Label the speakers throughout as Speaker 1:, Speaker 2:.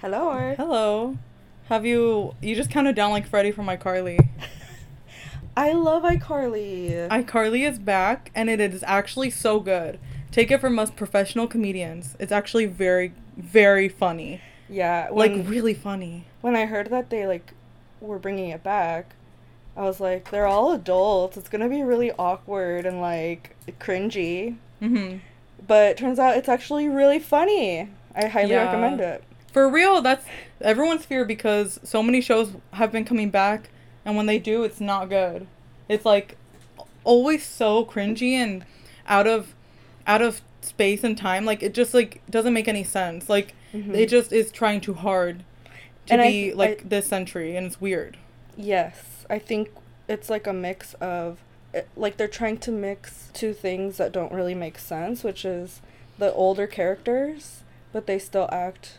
Speaker 1: Hello.
Speaker 2: Hello. Have you you just counted down like Freddie from iCarly?
Speaker 1: I love iCarly.
Speaker 2: iCarly is back and it is actually so good. Take it from us professional comedians. It's actually very very funny.
Speaker 1: yeah,
Speaker 2: Like really funny.
Speaker 1: when I heard that they like were bringing it back, I was like, they're all adults. It's gonna be really awkward and like cringy.
Speaker 2: Mhm.
Speaker 1: But turns out it's actually really funny. I highly
Speaker 2: Yeah.
Speaker 1: recommend it.
Speaker 2: For real, that's everyone's fear because so many shows have been coming back and when they do it's not good. It's like always so cringy and out of out of space and time. Like it just like doesn't make any sense. Like
Speaker 1: Mhm.
Speaker 2: it just is trying too hard to
Speaker 1: And
Speaker 2: be
Speaker 1: th-
Speaker 2: like
Speaker 1: I-
Speaker 2: this century and it's weird.
Speaker 1: Yes, I think it's like a mix of like they're trying to mix two things that don't really make sense, which is the older characters, but they still act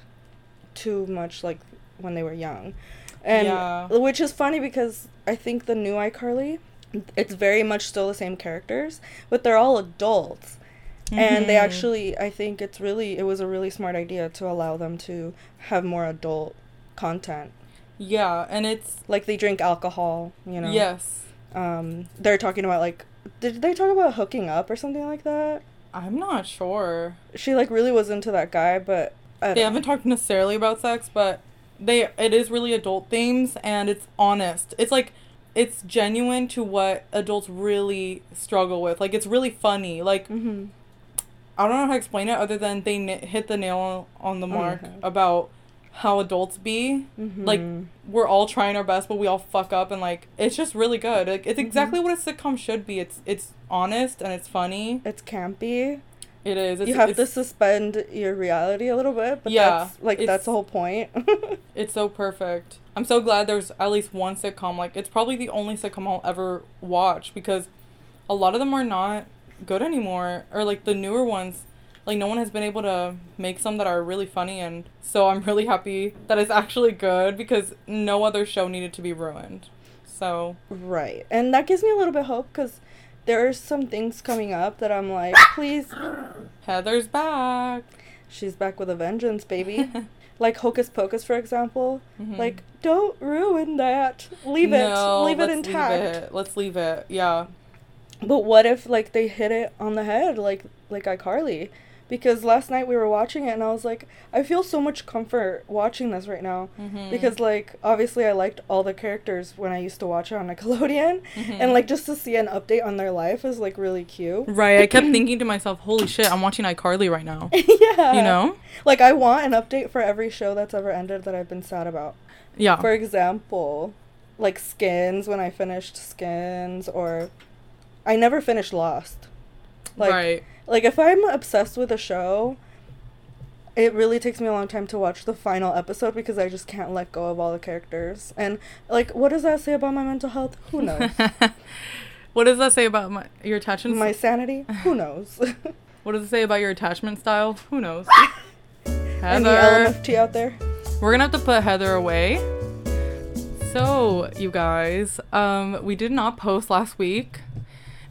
Speaker 1: too much like when they were young. And
Speaker 2: Yeah.
Speaker 1: which is funny because I think the new iCarly it's very much still the same characters, but they're all adults. And they
Speaker 2: Mhm.
Speaker 1: actually I think it's really it was a really smart idea to allow them to have more adult content.
Speaker 2: Yeah, and it's
Speaker 1: Like they drink alcohol, you know.
Speaker 2: yes.
Speaker 1: um they're talking about like did they talk about hooking up or something like that
Speaker 2: I'm not sure.
Speaker 1: she like really was into that guy but
Speaker 2: They haven't talked necessarily about sex, but they it is really adult themes and it's honest. It's like it's genuine to what adults really struggle with. Like it's really funny. Like
Speaker 1: hmm
Speaker 2: I don't know how to explain it other than they n- hit the nail on the mark about how adults be.
Speaker 1: hmm
Speaker 2: Like we're all trying our best, but we all fuck up, and like it's just really good. Like it's
Speaker 1: Mhm.
Speaker 2: exactly what a sitcom should be. It's it's honest and it's funny.
Speaker 1: it's campy
Speaker 2: It is. It's,
Speaker 1: you have to suspend your reality a little bit but
Speaker 2: Yeah,
Speaker 1: that's like that's the whole point
Speaker 2: It's so perfect. I'm so glad there's at least one sitcom. Like it's probably the only sitcom I'll ever watch because a lot of them are not good anymore, or like the newer ones. Like no one has been able to make some that are really funny, and so I'm really happy that it's actually good because no other show needed to be ruined. So
Speaker 1: right and that gives me a little bit hope because there are some things coming up that i'm like please
Speaker 2: Heather's back.
Speaker 1: she's back with a vengeance baby like hocus pocus for example
Speaker 2: Mhm.
Speaker 1: like don't ruin that leave it leave it intact
Speaker 2: Leave it. Let's leave it. Yeah.
Speaker 1: But what if like they hit it on the head like like iCarly? Because last night we were watching it and I was like, I feel so much comfort watching this right now.
Speaker 2: Mhm.
Speaker 1: Because like obviously I liked all the characters when I used to watch it on Nickelodeon.
Speaker 2: Mhm.
Speaker 1: And like just to see an update on their life is like really cute.
Speaker 2: Right. I kept thinking to myself, "Holy shit! I'm watching iCarly right now."
Speaker 1: yeah.
Speaker 2: You know?
Speaker 1: Like I want an update for every show that's ever ended that I've been sad about.
Speaker 2: Yeah.
Speaker 1: For example, like Skins when I finished Skins or I never finished Lost. Like
Speaker 2: right.
Speaker 1: Like if I'm obsessed with a show, it really takes me a long time to watch the final episode because I just can't let go of all the characters. And like what does that say about my mental health? Who knows?
Speaker 2: what does that say about my your attachment?
Speaker 1: my sanity? Who knows?
Speaker 2: what does it say about your attachment style? Who knows?
Speaker 1: Any
Speaker 2: Heather,
Speaker 1: LMFT out there?
Speaker 2: we're gonna have to put Heather away. So, you guys, um, we did not post last week,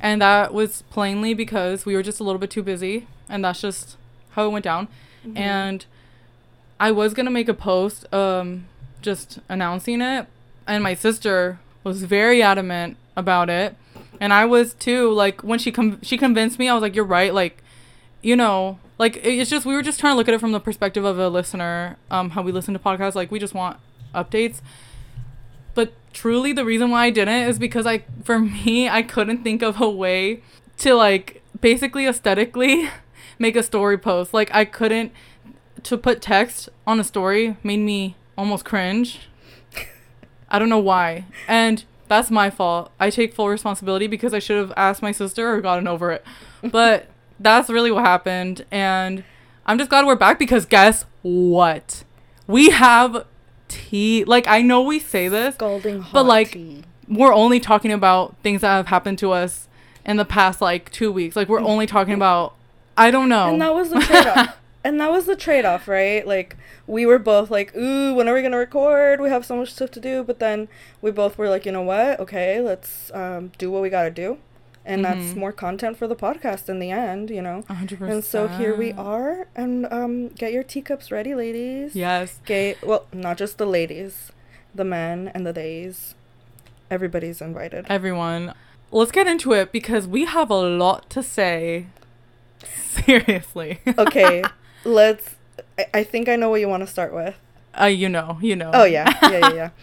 Speaker 2: and that was plainly because we were just a little bit too busy, and that's just how it went down.
Speaker 1: Mm-hmm.
Speaker 2: And I was gonna make a post, um, just announcing it, and my sister was very adamant about it, and I was too. Like when she com- she convinced me, I was like, "You're right." Like, you know, like it's just we were just trying to look at it from the perspective of a listener, um, how we listen to podcasts. Like we just want updates. Truly, the reason why I didn't is because I, for me, I couldn't think of a way to like basically aesthetically make a story post. Like I couldn't to put text on a story made me almost cringe. I don't know why. And that's my fault. I take full responsibility because I should have asked my sister or gotten over it. But that's really what happened and I'm just glad we're back because guess what? We have tea. Like I know we say this,
Speaker 1: Scalding hot
Speaker 2: but like
Speaker 1: tea.
Speaker 2: we're only talking about things that have happened to us in the past like 2 weeks. Like we're only talking about I don't know.
Speaker 1: And that was the trade off. and that was the trade off, right? Like we were both like, "Ooh, when are we gonna record? We have so much stuff to do." But then we both were like, "You know what? Okay, let's um, do what we gotta do." And that's
Speaker 2: Mhm.
Speaker 1: more content for the podcast in the end, you know.
Speaker 2: Hundred percent.
Speaker 1: And so here we are, and um, get your teacups ready, ladies.
Speaker 2: Yes.
Speaker 1: Get well, not just the ladies, the men and the days. Everybody's invited.
Speaker 2: Everyone, let's get into it because we have a lot to say. Seriously.
Speaker 1: okay, let's. I, I think I know what you want to start with.
Speaker 2: Uh, you know, you know.
Speaker 1: Oh yeah, yeah, yeah, yeah.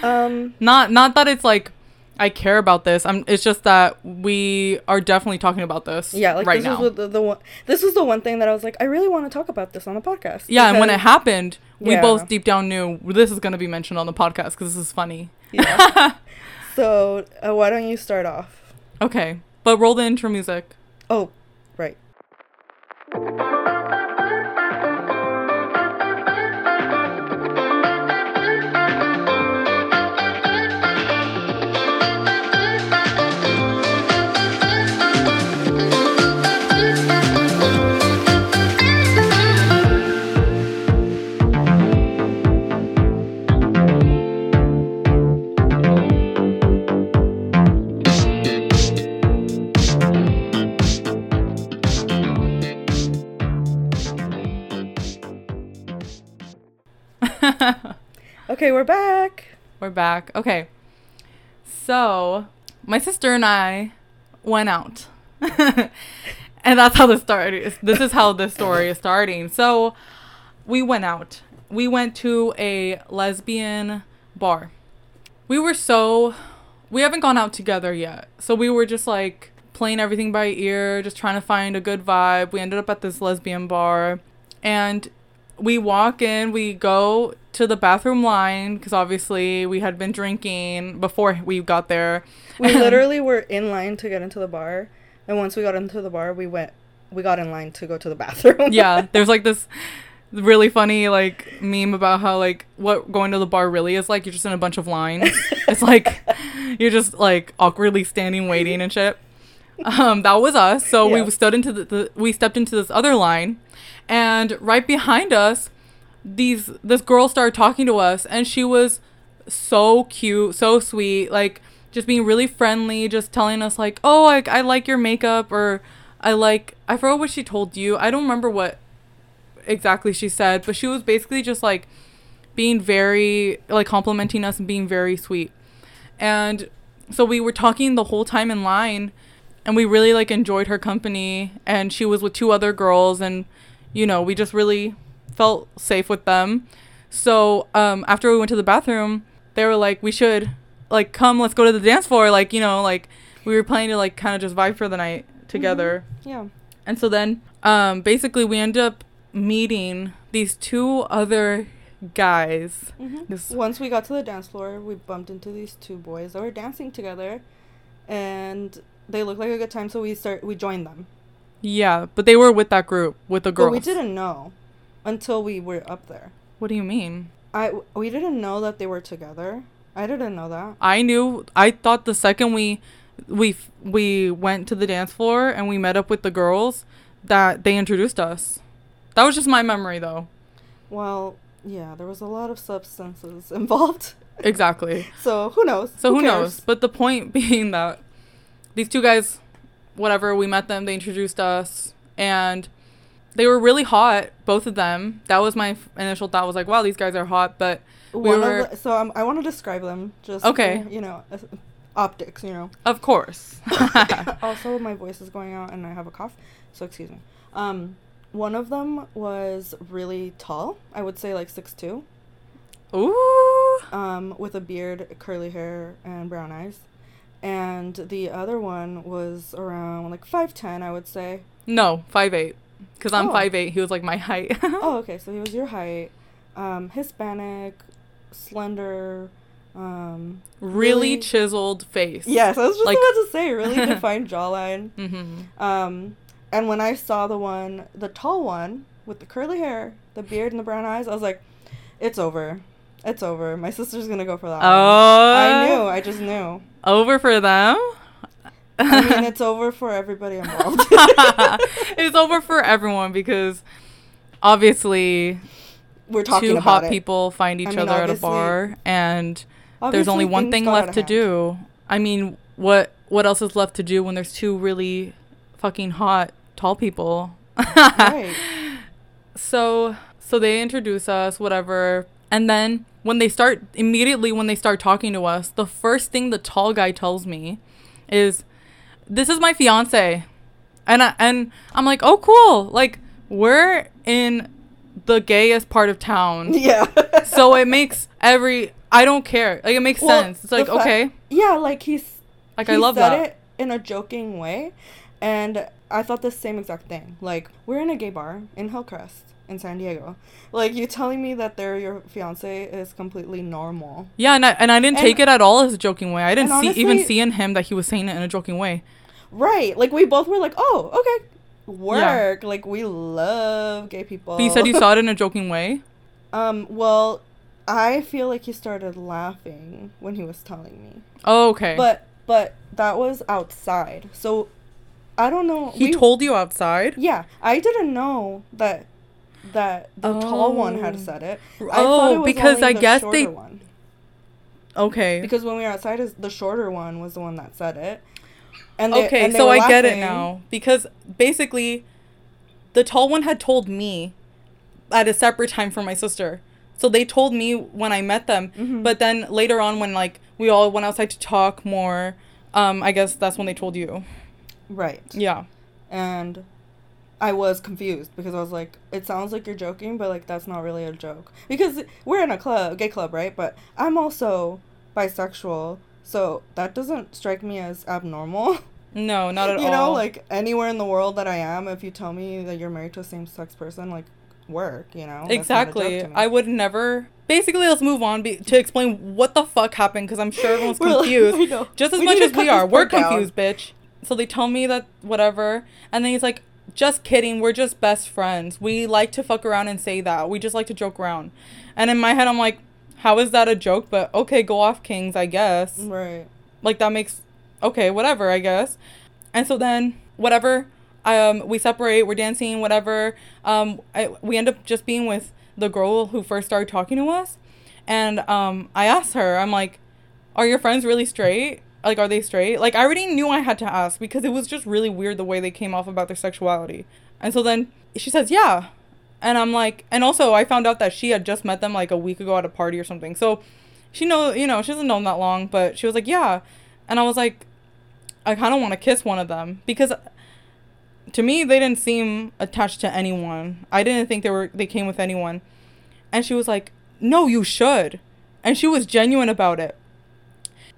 Speaker 1: Um,
Speaker 2: Not not that it's like I care about this. I'm it's just that we are definitely talking about this
Speaker 1: yeah, like
Speaker 2: right
Speaker 1: this
Speaker 2: now.
Speaker 1: was the, the one. This was the one thing that I was like, I really want to talk about this on the podcast.
Speaker 2: yeah, and when it happened, we
Speaker 1: Yeah.
Speaker 2: both deep down knew this is going to be mentioned on the podcast cuz this is funny.
Speaker 1: Yeah. so uh, why don't you start off?
Speaker 2: Okay. But roll the intro music.
Speaker 1: Oh, right. Okay, we're back.
Speaker 2: We're back. Okay. So, my sister and I went out. and that's how this started. This is how this story is starting. So, we went out. We went to a lesbian bar. We were so we haven't gone out together yet. So, we were just like playing everything by ear, just trying to find a good vibe. We ended up at this lesbian bar and we walk in, we go to the bathroom line because obviously we had been drinking before we got there.
Speaker 1: We literally were in line to get into the bar, and once we got into the bar, we went. We got in line to go to the bathroom.
Speaker 2: yeah, there's like this really funny like meme about how like what going to the bar really is like. You're just in a bunch of lines. it's like you're just like awkwardly standing waiting and shit. Um, that was us. So
Speaker 1: Yeah.
Speaker 2: we stood into the, the we stepped into this other line, and right behind us, these this girl started talking to us, and she was so cute, so sweet, like just being really friendly, just telling us like, "Oh, I, I like your makeup," or "I like." I forgot what she told you. I don't remember what exactly she said, but she was basically just like being very like complimenting us and being very sweet. And so we were talking the whole time in line and we really like enjoyed her company and she was with two other girls and you know, we just really felt safe with them. So, um after we went to the bathroom, they were like we should like come let's go to the dance floor like, you know, like we were planning to like kind of just vibe for the night together.
Speaker 1: yeah.
Speaker 2: And so then, um, basically, we end up meeting these two other guys.
Speaker 1: hmm Once we got to the dance floor, we bumped into these two boys that were dancing together, and they looked like a good time. So we start. We joined them.
Speaker 2: yeah, but they were with that group with the girls.
Speaker 1: But we didn't know until we were up there.
Speaker 2: What do you mean?
Speaker 1: I we didn't know that they were together. I didn't know that.
Speaker 2: I knew. I thought the second we we we went to the dance floor and we met up with the girls that they introduced us. That was just my memory, though.
Speaker 1: Well, yeah, there was a lot of substances involved.
Speaker 2: Exactly.
Speaker 1: So who knows?
Speaker 2: So who,
Speaker 1: cares?
Speaker 2: knows? But the point being that these two guys, whatever, we met them, they introduced us, and they were really hot, both of them. That was my f- initial thought. Was like, wow, these guys are hot, but we
Speaker 1: One
Speaker 2: were-
Speaker 1: the, so um, I want to describe them just
Speaker 2: Okay.
Speaker 1: for, you know optics you know
Speaker 2: of course.
Speaker 1: also my voice is going out and I have a cough so excuse me um one of them was really tall I would say like six two
Speaker 2: Ooh.
Speaker 1: um with a beard curly hair and brown eyes and the other one was around like 5'10 I would say
Speaker 2: No, five eight. Cause I'm
Speaker 1: Oh.
Speaker 2: five eight. He was like my height.
Speaker 1: oh okay so he was your height um Hispanic slender um
Speaker 2: really,
Speaker 1: really-
Speaker 2: chiseled face.
Speaker 1: yes I was just
Speaker 2: Like-
Speaker 1: about to say really defined jawline
Speaker 2: Mm-hmm.
Speaker 1: Um, and when I saw the one, the tall one with the curly hair, the beard, and the brown eyes, I was like, "It's over, it's over. My sister's gonna go for that." one."
Speaker 2: Oh.
Speaker 1: I knew. I just knew.
Speaker 2: Over for them.
Speaker 1: I mean, it's over for everybody involved.
Speaker 2: it's over for everyone because obviously
Speaker 1: We're talking
Speaker 2: two
Speaker 1: about
Speaker 2: hot
Speaker 1: it.
Speaker 2: people find each
Speaker 1: I mean,
Speaker 2: other at a bar and there's only one thing left to
Speaker 1: hand.
Speaker 2: do. I mean, what what else is left to do when there's two really fucking hot tall people?
Speaker 1: right.
Speaker 2: So so they introduce us, whatever. And then when they start immediately when they start talking to us, the first thing the tall guy tells me is this is my fiance. And I, and I'm like, "Oh cool. Like we're in the gayest part of town."
Speaker 1: Yeah.
Speaker 2: so it makes every I don't care. Like it makes
Speaker 1: Well,
Speaker 2: sense. It's like, okay.
Speaker 1: Yeah, like he's
Speaker 2: Like
Speaker 1: he
Speaker 2: I love
Speaker 1: said
Speaker 2: that.
Speaker 1: it in a joking way, and I thought the same exact thing. Like we're in a gay bar in Hillcrest in San Diego. Like you telling me that they're your fiance is completely normal.
Speaker 2: Yeah, and I, and I didn't
Speaker 1: And-
Speaker 2: take it at all as a joking way. I didn't see even
Speaker 1: honestly-
Speaker 2: see in him that he was saying it in a joking way.
Speaker 1: Right. Like we both were like, oh, okay. Work. Like we love gay people.
Speaker 2: But you said you saw it in a joking way.
Speaker 1: Um, well, I feel like he started laughing when he was telling me.
Speaker 2: Oh, okay.
Speaker 1: But but that was outside. So I don't know.
Speaker 2: he
Speaker 1: we-
Speaker 2: told you outside.
Speaker 1: Yeah, I didn't know that that the tall one had
Speaker 2: Oh.
Speaker 1: said it.
Speaker 2: Oh, because
Speaker 1: only
Speaker 2: I
Speaker 1: the
Speaker 2: guess
Speaker 1: shorter
Speaker 2: they-
Speaker 1: one.
Speaker 2: Okay.
Speaker 1: because when we were outside, is the shorter one was the one that said it. And they-
Speaker 2: okay,
Speaker 1: and
Speaker 2: so I get it now because basically, the tall one had told me at a separate time from my sister. So they told me when I met them,
Speaker 1: Mhm.
Speaker 2: but then later on when like we all went outside to talk more, um, I guess that's when they told you.
Speaker 1: Right.
Speaker 2: Yeah.
Speaker 1: and I was confused because I was like, it sounds like you're joking, but like that's not really a joke because we're in a club, gay club, right? But I'm also bisexual, so that doesn't strike me as abnormal.
Speaker 2: No, not at
Speaker 1: you
Speaker 2: all.
Speaker 1: You know, like anywhere in the world that I am, if you tell me that you're married to a same-sex person, like work, you know. That's not a joke
Speaker 2: exactly. I would never. Basically, let's move on be- to explain what the fuck happened because I'm sure everyone's
Speaker 1: like-
Speaker 2: confused.
Speaker 1: Know.
Speaker 2: Just as
Speaker 1: We
Speaker 2: much as we are. We're
Speaker 1: part down.
Speaker 2: confused, bitch. So they tell me that whatever, and then he's like, "Just kidding. We're just best friends. We like to fuck around and say that. We just like to joke around." And in my head, I'm like, "How is that a joke?" But okay, go off, kings. I guess.
Speaker 1: Right.
Speaker 2: Like that makes okay, whatever. I guess. And so then whatever. Um, we separate. We're dancing. Whatever. Um, I, we end up just being with the girl who first started talking to us, and um, I asked her. I'm like, "Are your friends really straight?" Like, are they straight? Like, I already knew I had to ask because it was just really weird the way they came off about their sexuality. And so then she says, yeah. And I'm like, and also I found out that she had just met them like a week ago at a party or something. So she know, you know, she hasn't known that long, but she was like, yeah. And I was like, I kind of want to kiss one of them because to me they didn't seem attached to anyone. I didn't think they were they came with anyone. And she was like, "No, you should." And she was genuine about it.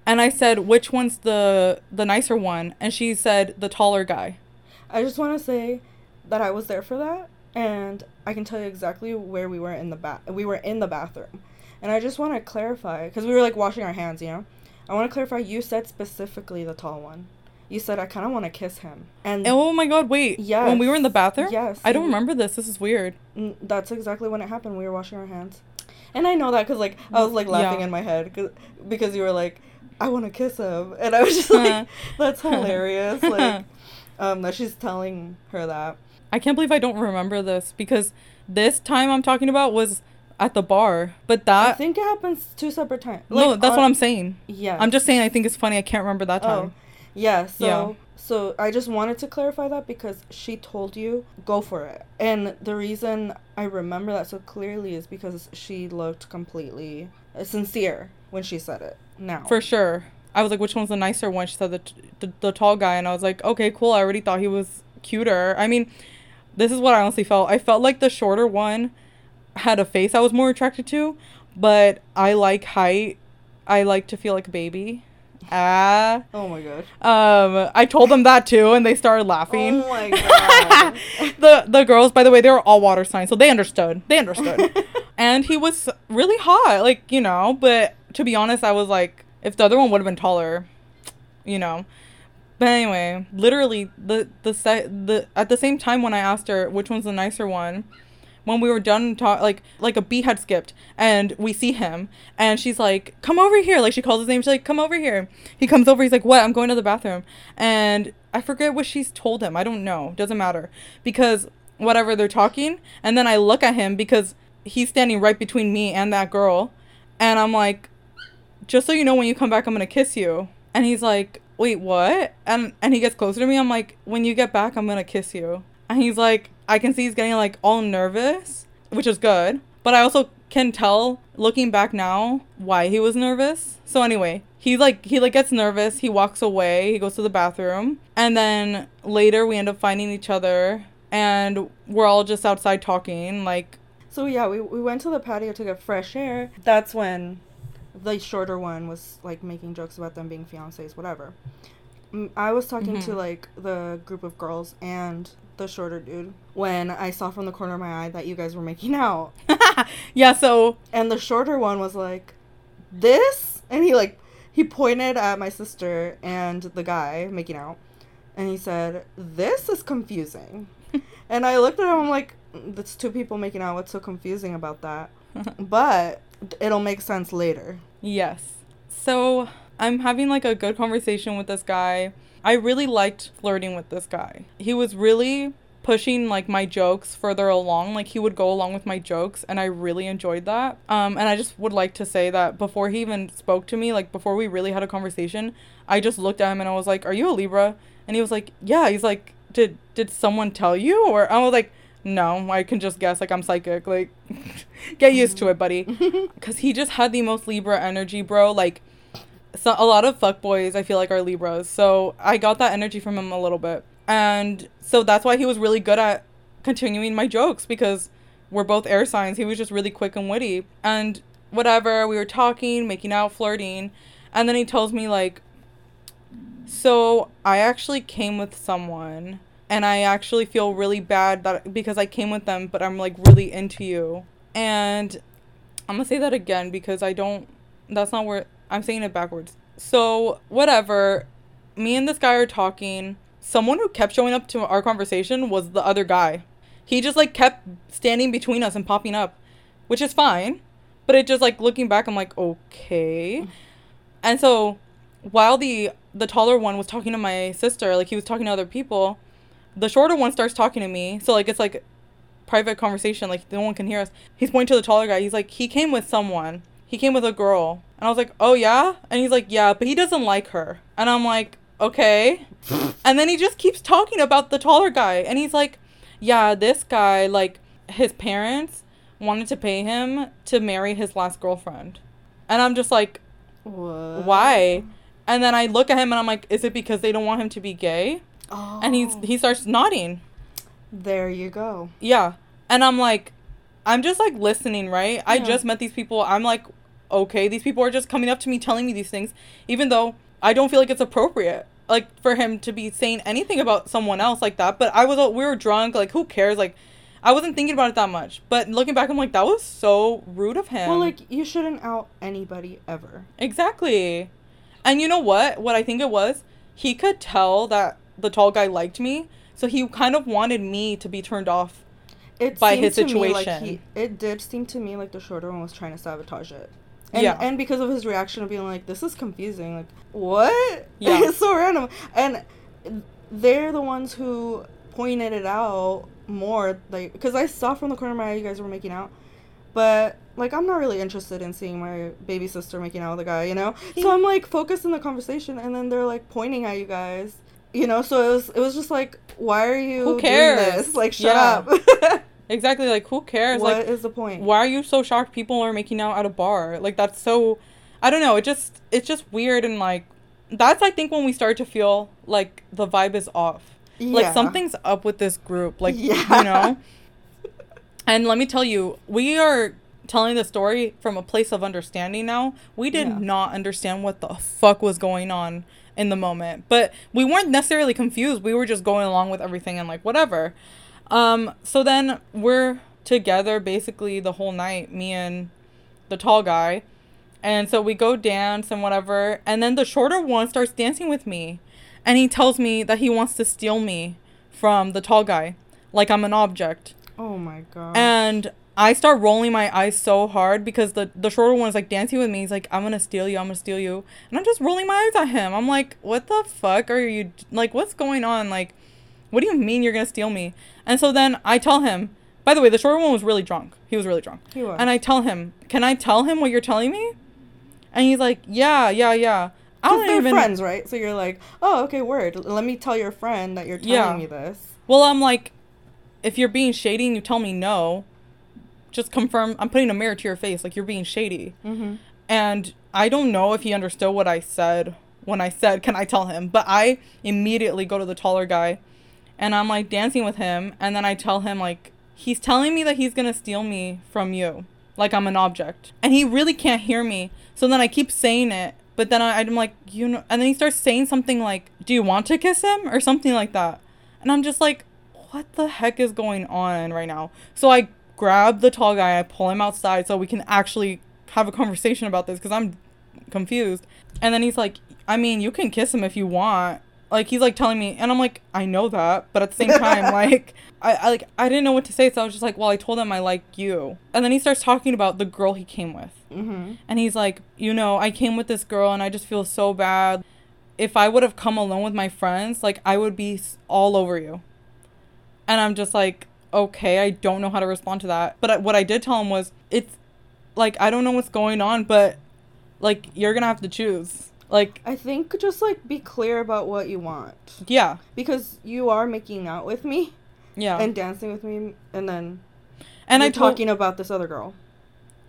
Speaker 2: And I said, "Which one's the the nicer one?" And she said, "The taller guy."
Speaker 1: I just want to say that I was there for that, and I can tell you exactly where we were in the bath. We were in the bathroom, and I just want to clarify because we were like washing our hands. You know, I want to clarify. You said specifically the tall one. You said I kind of want to kiss him, and
Speaker 2: Oh my god, wait. Yeah. When we were in the bathroom?
Speaker 1: Yes.
Speaker 2: I don't remember this. This is weird.
Speaker 1: n- that's exactly when it happened. We were washing our hands, and I know that because like I was like laughing
Speaker 2: Yeah.
Speaker 1: in my head 'cause- because you were like, I want to kiss him, and I was just like, that's hilarious. like, um, that she's telling her that.
Speaker 2: I can't believe I don't remember this because this time I'm talking about was at the bar. But that I
Speaker 1: think it happens two separate times.
Speaker 2: No, that's what I'm saying.
Speaker 1: Yeah.
Speaker 2: I'm just saying I think it's funny I can't remember that time.
Speaker 1: Oh,
Speaker 2: time.
Speaker 1: yeah. So
Speaker 2: Yeah.
Speaker 1: so I just wanted to clarify that because she told you go for it, and the reason I remember that so clearly is because she looked completely uh, sincere when she said it. Now.
Speaker 2: For sure. I was like, which one's the nicer one? She said the, t- the the tall guy, and I was like, okay, cool. I already thought he was cuter. I mean, this is what I honestly felt. I felt like the shorter one had a face I was more attracted to, but I like height. I like to feel like a baby. Ah.
Speaker 1: Oh my god.
Speaker 2: Um, I told them that too, and they started laughing.
Speaker 1: Oh my god.
Speaker 2: the the girls, by the way, they were all water signs, so they understood. They understood. and he was really hot, like you know. But to be honest, I was like, if the other one would have been taller, you know. But anyway, literally the the set the at the same time when I asked her which one's the nicer one, when we were done talk like like a beat had skipped and we see him and she's like come over here. Like she calls his name she's like come over here. He comes over he's like what? I'm going to the bathroom. And i forget what she's told him i don't know doesn't matter. Because whatever they're talking and then i look at him because he's standing right between me and that girl and i'm like just so you know when you come back i'm gonna kiss you. And he's like wait, what? And and he gets closer to me. I'm like, when you get back, I'm gonna kiss you. And he's like, I can see he's getting like all nervous, which is good. But I also can tell looking back now why he was nervous. So anyway, he like he like gets nervous. He walks away. He goes to the bathroom, and then later we end up finding each other, and we're all just outside talking. Like,
Speaker 1: So yeah, we, we went to the patio to get fresh air. That's when the shorter one was like making jokes about them being fiancés, whatever. I was talking to
Speaker 2: Mhm.
Speaker 1: like the group of girls and the shorter dude when I saw from the corner of my eye that you guys were making out.
Speaker 2: yeah. So
Speaker 1: And the shorter one was like, "This?" And he like he pointed at my sister and the guy making out, and he said, "This is confusing." and I looked at him. I'm like, "That's two people making out. What's so confusing about that?" but it'll make sense later.
Speaker 2: Yes. So I'm having like a good conversation with this guy. I really liked flirting with this guy. He was really pushing like my jokes further along. Like he would go along with my jokes and I really enjoyed that. Um and I just would like to say that before he even spoke to me, like before we really had a conversation, I just looked at him and I was like, "Are you a Libra?" And he was like, "Yeah." He's like, "Did did someone tell you?" Or I was like, "No, I can just guess like I'm psychic. Like get used to it, buddy." Cuz he just had the most Libra energy, bro. Like so a lot of fuckboys I feel like are Libras. So I got that energy from him a little bit. And so that's why he was really good at continuing my jokes because we're both air signs. He was just really quick and witty. And whatever, we were talking, making out, flirting. And then he tells me like so I actually came with someone and I actually feel really bad that because I came with them, but I'm like really into you. And I'm gonna say that again because I don't. That's not where I'm saying it backwards. So whatever, me and this guy are talking. Someone who kept showing up to our conversation was the other guy. He just like kept standing between us and popping up, which is fine. But it just like looking back, I'm like okay. And so while the the taller one was talking to my sister, like he was talking to other people, the shorter one starts talking to me. So like it's like private conversation, like no one can hear us. He's pointing to the taller guy. He's like, he came with someone. He came with a girl. And I was like, oh yeah? And he's like, yeah, but he doesn't like her. And I'm like, okay. and then he just keeps talking about the taller guy. And he's like, yeah, this guy, like, his parents wanted to pay him to marry his last girlfriend. And I'm just like,
Speaker 1: What?
Speaker 2: why? And then I look at him and I'm like, is it because they don't want him to be gay?
Speaker 1: Oh.
Speaker 2: And he's he starts nodding.
Speaker 1: There you go.
Speaker 2: Yeah. And I'm like, I'm just like listening, right? I just met these people. I'm like, okay, these people are just coming up to me telling me these things, even though I don't feel like it's appropriate. Like for him to be saying anything about someone else like that. But I was, we were drunk. Like, who cares? Like, I wasn't thinking about it that much. But looking back, I'm like, that was so rude of him.
Speaker 1: Well, like you shouldn't out anybody ever.
Speaker 2: Exactly. And you know what? What I think it was, he could tell that the tall guy liked me, so he kind of wanted me to be turned off.
Speaker 1: It
Speaker 2: By
Speaker 1: seemed
Speaker 2: his
Speaker 1: to me like he, it did seem to me like the shorter one was trying to sabotage it. And,
Speaker 2: Yeah.
Speaker 1: and because of his reaction of being like, "This is confusing," like, what?
Speaker 2: Yeah.
Speaker 1: it's so random. And they're the ones who pointed it out more, like, because I saw from the corner of my eye you guys were making out, but like I'm not really interested in seeing my baby sister making out with a guy, you know. So I'm like focused in the conversation, and then they're like pointing at you guys. You know, so it was it was just like, why are you
Speaker 2: Who
Speaker 1: doing
Speaker 2: cares?
Speaker 1: this? Like, shut
Speaker 2: Yeah.
Speaker 1: up.
Speaker 2: Exactly. Like, who cares?
Speaker 1: What
Speaker 2: like,
Speaker 1: is the point?
Speaker 2: why are you so shocked people are making out at a bar? Like, that's so. I don't know. It just it's just weird and like that's I think when we start to feel like the vibe is off. Like something's up with this group. Like
Speaker 1: Yeah.
Speaker 2: you know. And let me tell you, we are telling the story from a place of understanding now. We did
Speaker 1: Yeah.
Speaker 2: not understand what the fuck was going on in the moment. But we weren't necessarily confused. We were just going along with everything and like whatever. Um so then we're together basically the whole night, me and the tall guy. And so we go dance and whatever. And then the shorter one starts dancing with me. And he tells me that he wants to steal me from the tall guy. Like I'm an object.
Speaker 1: Oh my god.
Speaker 2: And I start rolling my eyes so hard because the, the shorter one is like dancing with me. He's like, I'm gonna steal you, I'm gonna steal you. And I'm just rolling my eyes at him. I'm like, what the fuck are you like what's going on? Like, what do you mean you're gonna steal me? And so then I tell him, by the way, the shorter one was really drunk. He was really drunk.
Speaker 1: He was.
Speaker 2: And I tell him, Can I tell him what you're telling me? And he's like, Yeah, yeah, yeah. I don't
Speaker 1: they're
Speaker 2: even
Speaker 1: friends, right? So you're like, oh, okay, word. Let me tell your friend that you're telling
Speaker 2: Yeah.
Speaker 1: me this.
Speaker 2: Well, I'm like, if you're being shady and you tell me no, just confirm. I'm putting a mirror to your face, like you're being shady.
Speaker 1: Mm-hmm.
Speaker 2: And I don't know if he understood what I said when I said, "Can I tell him?" But I immediately go to the taller guy, and I'm like dancing with him, and then I tell him like he's telling me that he's gonna steal me from you, like I'm an object, and he really can't hear me. So then I keep saying it, but then I, I'm like, you know, and then he starts saying something like, "Do you want to kiss him?" or something like that, and I'm just like, what the heck is going on right now? So I grab the tall guy, I pull him outside so we can actually have a conversation about this because I'm confused. And then he's like, I mean, you can kiss him if you want. Like he's like telling me, and I'm like, I know that, but at the same time, like, I, I like I didn't know what to say, so I was just like, well, I told him I like you. And then he starts talking about the girl he came with,
Speaker 1: Mm-hmm.
Speaker 2: and he's like, you know, I came with this girl, and I just feel so bad. If I would have come alone with my friends, like I would be all over you. And I'm just like, okay, I don't know how to respond to that. But what I did tell him was, it's like I don't know what's going on, but like you're gonna have to choose. Like,
Speaker 1: I think just like be clear about what you want
Speaker 2: yeah,
Speaker 1: because you are making out with me
Speaker 2: yeah,
Speaker 1: and dancing with me, and then
Speaker 2: and
Speaker 1: you're
Speaker 2: I told,
Speaker 1: talking about this other girl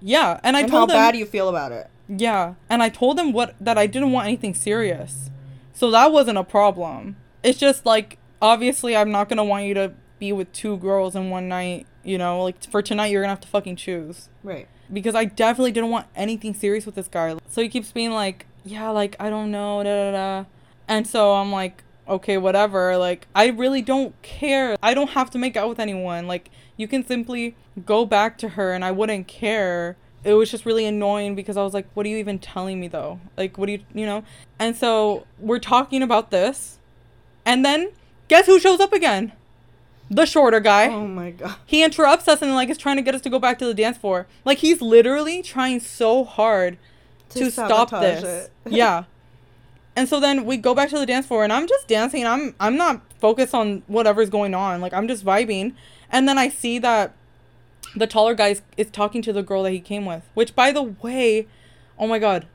Speaker 2: yeah, and I
Speaker 1: and
Speaker 2: told him, how
Speaker 1: bad you feel about it.
Speaker 2: yeah, and I told him what that I didn't want anything serious, so that wasn't a problem. It's just like obviously I'm not gonna want you to be with two girls in one night. You know, like for tonight you're gonna have to fucking choose.
Speaker 1: Right.
Speaker 2: because I definitely didn't want anything serious with this guy. So he keeps being like, yeah, like I don't know, da da da. And so I'm like, okay, whatever. Like I really don't care. I don't have to make out with anyone. Like you can simply go back to her and I wouldn't care. It was just really annoying because I was like, what are you even telling me though? Like what do you, you know? And so we're talking about this. And then guess who shows up again? The shorter guy
Speaker 1: Oh my god.
Speaker 2: he interrupts us and like is trying to get us to go back to the dance floor. Like he's literally trying so hard to,
Speaker 1: To
Speaker 2: stop this. yeah. And so then we go back to the dance floor and I'm just dancing. I'm I'm not focused on whatever's going on. Like I'm just vibing. And then I see that the taller guy is, is talking to the girl that he came with. Which by the way, oh my god.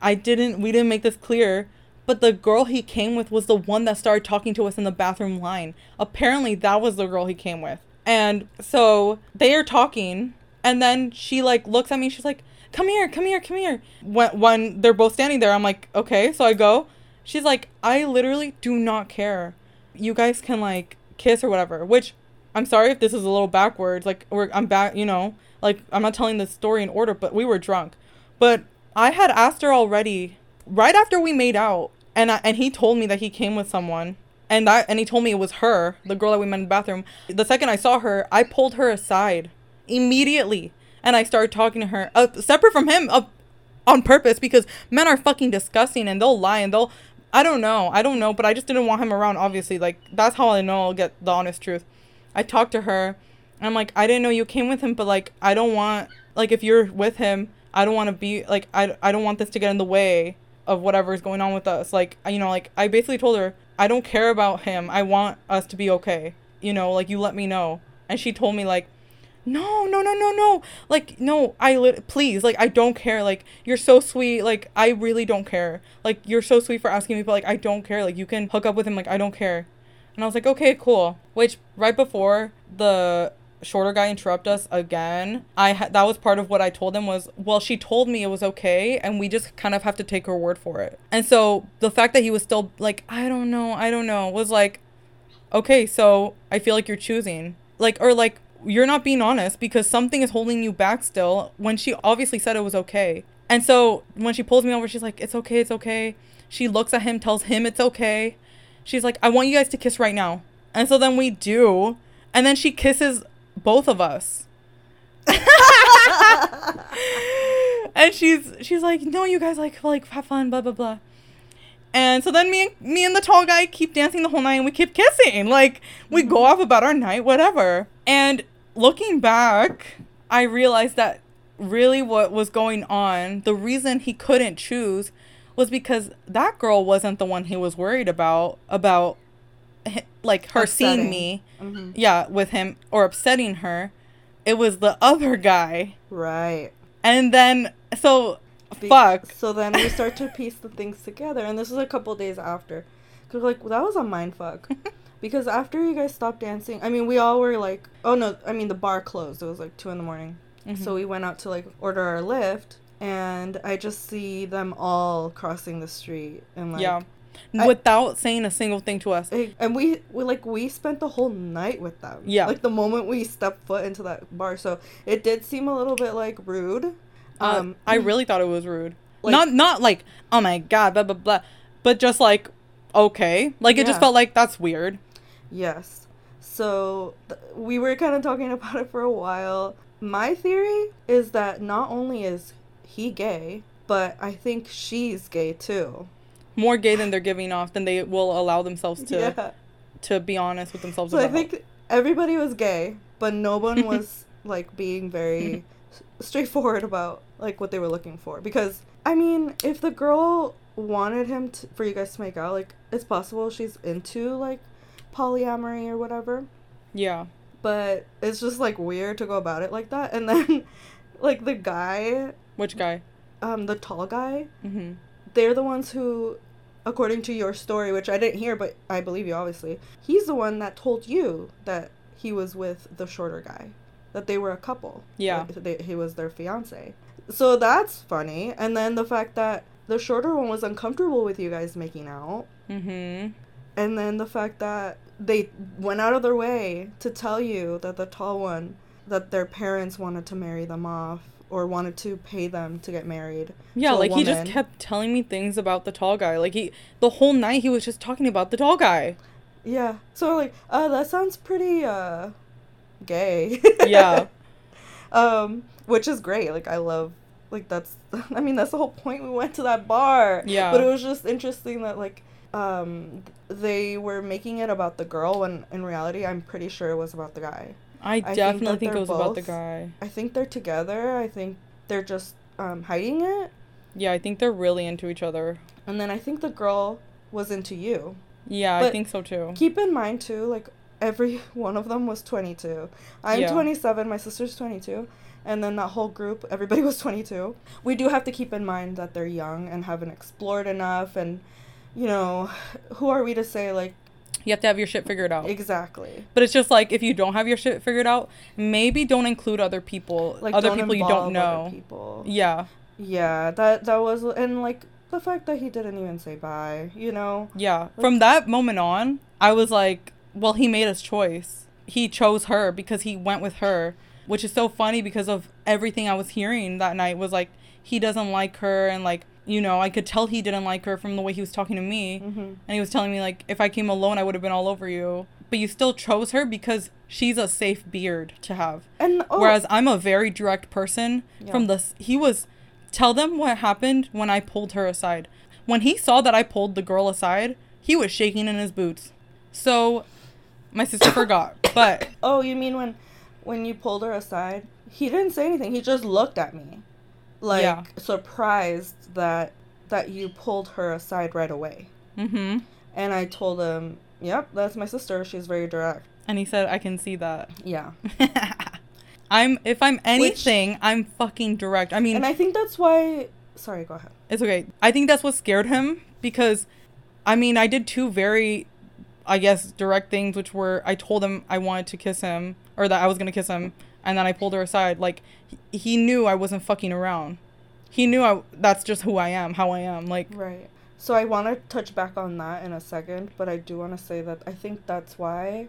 Speaker 2: I didn't we didn't make this clear. But the girl he came with was the one that started talking to us in the bathroom line. Apparently, that was the girl he came with. And so they are talking, and then she like looks at me. She's like, "Come here, come here, come here." When when they're both standing there, I'm like, "Okay." So I go. She's like, "I literally do not care. You guys can like kiss or whatever." Which I'm sorry if this is a little backwards. Like we're I'm back, you know. Like I'm not telling the story in order, but we were drunk. But I had asked her already right after we made out, and I, and he told me that he came with someone, and that and he told me it was her, the girl that we met in the bathroom. The second I saw her, I pulled her aside immediately, and I started talking to her, uh, separate from him, uh, on purpose because men are fucking disgusting and they'll lie and they'll. I don't know, I don't know, but I just didn't want him around. Obviously, like that's how I know I'll get the honest truth. I talked to her. And I'm like, I didn't know you came with him, but like, I don't want like if you're with him, I don't want to be like I I don't want this to get in the way of whatever's going on with us. Like, you know, like I basically told her I don't care about him. I want us to be okay. You know, like you let me know. And she told me like, no, no, no, no, no. Like, no, I lit. Please, like, I don't care. Like, you're so sweet. Like, I really don't care. Like, you're so sweet for asking me, but like, I don't care. Like, you can hook up with him. Like, I don't care. And I was like, okay, cool. Which right before the shorter guy interrupt us again, I ha- that was part of what I told him was, well, she told me it was okay, and we just kind of have to take her word for it. And so the fact that he was still like, I don't know, I don't know, was like, okay, so I feel like you're choosing, like, or like you're not being honest because something is holding you back still when she obviously said it was okay. And so when she pulls me over, she's like, it's okay, it's okay. She looks at him, tells him it's okay. She's like, I want you guys to kiss right now. And so then we do. And then she kisses both of us. and she's she's like, no, you guys like like have fun, blah blah blah. And so then me and me and the tall guy keep dancing the whole night and we keep kissing. Like we go mm-hmm. off about our night, whatever. And looking back, I realized that really what was going on, the reason he couldn't choose was because that girl wasn't the one he was worried about about like her seeing
Speaker 1: Upsetting.
Speaker 2: me
Speaker 1: hmm
Speaker 2: yeah with him or upsetting her it was the other guy
Speaker 1: Right.
Speaker 2: and then so
Speaker 1: Be-
Speaker 2: Fuck.
Speaker 1: So then we start to piece the things together, and this is a couple days after, cause like well, that was a mind fuck, because after you guys stopped dancing, I mean we all were like, oh no, I mean the bar closed. It was like two in the morning,
Speaker 2: Mhm.
Speaker 1: so we went out to like order our Lyft, and I just see them all crossing the street and like
Speaker 2: yeah.
Speaker 1: I-
Speaker 2: Without saying a single thing to us.
Speaker 1: And we, we like we spent the whole night with them.
Speaker 2: Yeah.
Speaker 1: Like the moment we stepped foot into that bar, so it did seem a little bit like rude.
Speaker 2: Um, I really thought it was rude.
Speaker 1: Like-
Speaker 2: not not like oh my god, blah blah blah, but just like okay, like it just felt like that's weird.
Speaker 1: Yes. So th- we were kind of talking about it for a while. My theory is that not only is he gay, but I think she's gay too.
Speaker 2: More gay than they're giving off than they will allow themselves to
Speaker 1: yeah.
Speaker 2: to be honest with themselves
Speaker 1: So I think everybody was gay, but no one was like being very straightforward about like what they were looking for. Because I mean, if the girl wanted him to, for you guys to make out, like it's possible she's into like polyamory or whatever.
Speaker 2: yeah.
Speaker 1: But it's just like weird to go about it like that. And then like the guy,
Speaker 2: Which guy?
Speaker 1: um, the tall guy,
Speaker 2: Mm-hmm.
Speaker 1: they're the ones who according to your story which i didn't hear but i believe you obviously he's the one that told you that he was with the shorter guy that they were a couple.
Speaker 2: Yeah.
Speaker 1: that they, he was their fiance. So that's funny. And then the fact that the shorter one was uncomfortable with you guys making out.
Speaker 2: Mm-hmm.
Speaker 1: and then the fact that they went out of their way to tell you that the tall one that their parents wanted to marry them off or wanted to pay them to get married
Speaker 2: Yeah, like he just kept telling me things about the tall guy. Like he the whole night he was just talking about the tall guy.
Speaker 1: Yeah. So like, uh, that sounds pretty uh, gay.
Speaker 2: Yeah.
Speaker 1: um, which is great. Like I love. Like that's. I mean that's the whole point. We went to that bar.
Speaker 2: Yeah.
Speaker 1: But it was just interesting that like, um, they were making it about the girl when in reality I'm pretty sure it was about the guy.
Speaker 2: I
Speaker 1: think
Speaker 2: definitely
Speaker 1: that
Speaker 2: think, it was about the guy.
Speaker 1: I think they're together. I think they're just um, hiding it.
Speaker 2: Yeah, I think they're really into each other.
Speaker 1: And then I think the girl was into you.
Speaker 2: Yeah, I think so too.
Speaker 1: Keep in mind too, like every one of them was 22. I'm
Speaker 2: Yeah.
Speaker 1: 27, my sister's 22, and then that whole group, everybody was 22. We do have to keep in mind that they're young and haven't explored enough and you know, who are we to say like
Speaker 2: You have to have your shit figured out.
Speaker 1: exactly.
Speaker 2: But it's just like if you don't have your shit figured out, maybe don't include other people,
Speaker 1: Like
Speaker 2: other people you don't know.
Speaker 1: people.
Speaker 2: Yeah,
Speaker 1: Yeah, that that was and like the fact that he didn't even say bye, you know.
Speaker 2: yeah. From that moment on, I was like, well, he made his choice. He chose her because he went with her, which is so funny because of everything I was hearing that night was like he doesn't like her and like you know I could tell he didn't like her from the way he was talking to me.
Speaker 1: hmm
Speaker 2: And he was telling me like if I came alone I would have been all over you. But you still chose her because she's a safe beard to have.
Speaker 1: And oh,
Speaker 2: Whereas I'm a very direct person from
Speaker 1: Yeah.
Speaker 2: the s- he was tell them what happened when I pulled her aside. When he saw that I pulled the girl aside, he was shaking in his boots. So my sister forgot. But
Speaker 1: Oh, you mean when when you pulled her aside? He didn't say anything. He just looked at me. Like
Speaker 2: Yeah.
Speaker 1: surprised that that you pulled her aside right away.
Speaker 2: mhm.
Speaker 1: And I told him, "Yep, that's my sister. She's very direct."
Speaker 2: And he said I can see that.
Speaker 1: Yeah.
Speaker 2: I'm if I'm anything, I'm fucking direct. I mean,
Speaker 1: And I think that's why Sorry, go ahead.
Speaker 2: It's okay. I think that's what scared him because, I mean, I did two very, I guess, direct things, which were I told him I wanted to kiss him or that I was gonna kiss him, and then I pulled her aside. Like he, he knew I wasn't fucking around. He knew I. That's just who I am, how I am. Like
Speaker 1: Right. So I want to touch back on that in a second, but I do want to say that I think that's why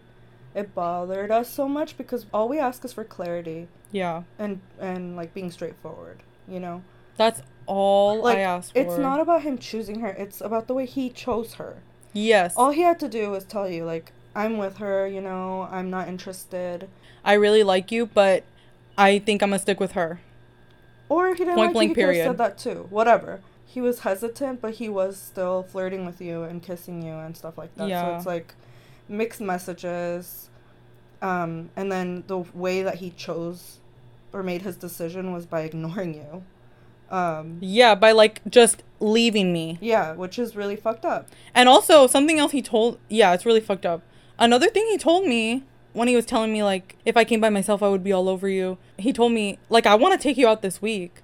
Speaker 1: it bothered us so much because all we ask is for clarity
Speaker 2: yeah,
Speaker 1: and and like being straightforward, you know?
Speaker 2: that's all
Speaker 1: Like
Speaker 2: I asked for.
Speaker 1: it's not about him choosing her, it's about the way he chose her.
Speaker 2: Yes,
Speaker 1: All he had to do was tell you like I'm with her, you know, I'm not interested.
Speaker 2: I really like you, but I think I'm gonna stick with her.
Speaker 1: Or he didn't
Speaker 2: Point
Speaker 1: like
Speaker 2: blank
Speaker 1: you, he
Speaker 2: period.
Speaker 1: said that too. Whatever. He was hesitant, but he was still flirting with you and kissing you and stuff like that.
Speaker 2: Yeah.
Speaker 1: So it's like mixed messages. Um, and then the way that he chose or made his decision was by ignoring you. Um,
Speaker 2: Yeah, by like just leaving me.
Speaker 1: yeah, which is really fucked up.
Speaker 2: And also something else he told yeah, it's really fucked up. Another thing he told me when he was telling me like if I came by myself I would be all over you. He told me like I want to take you out this week.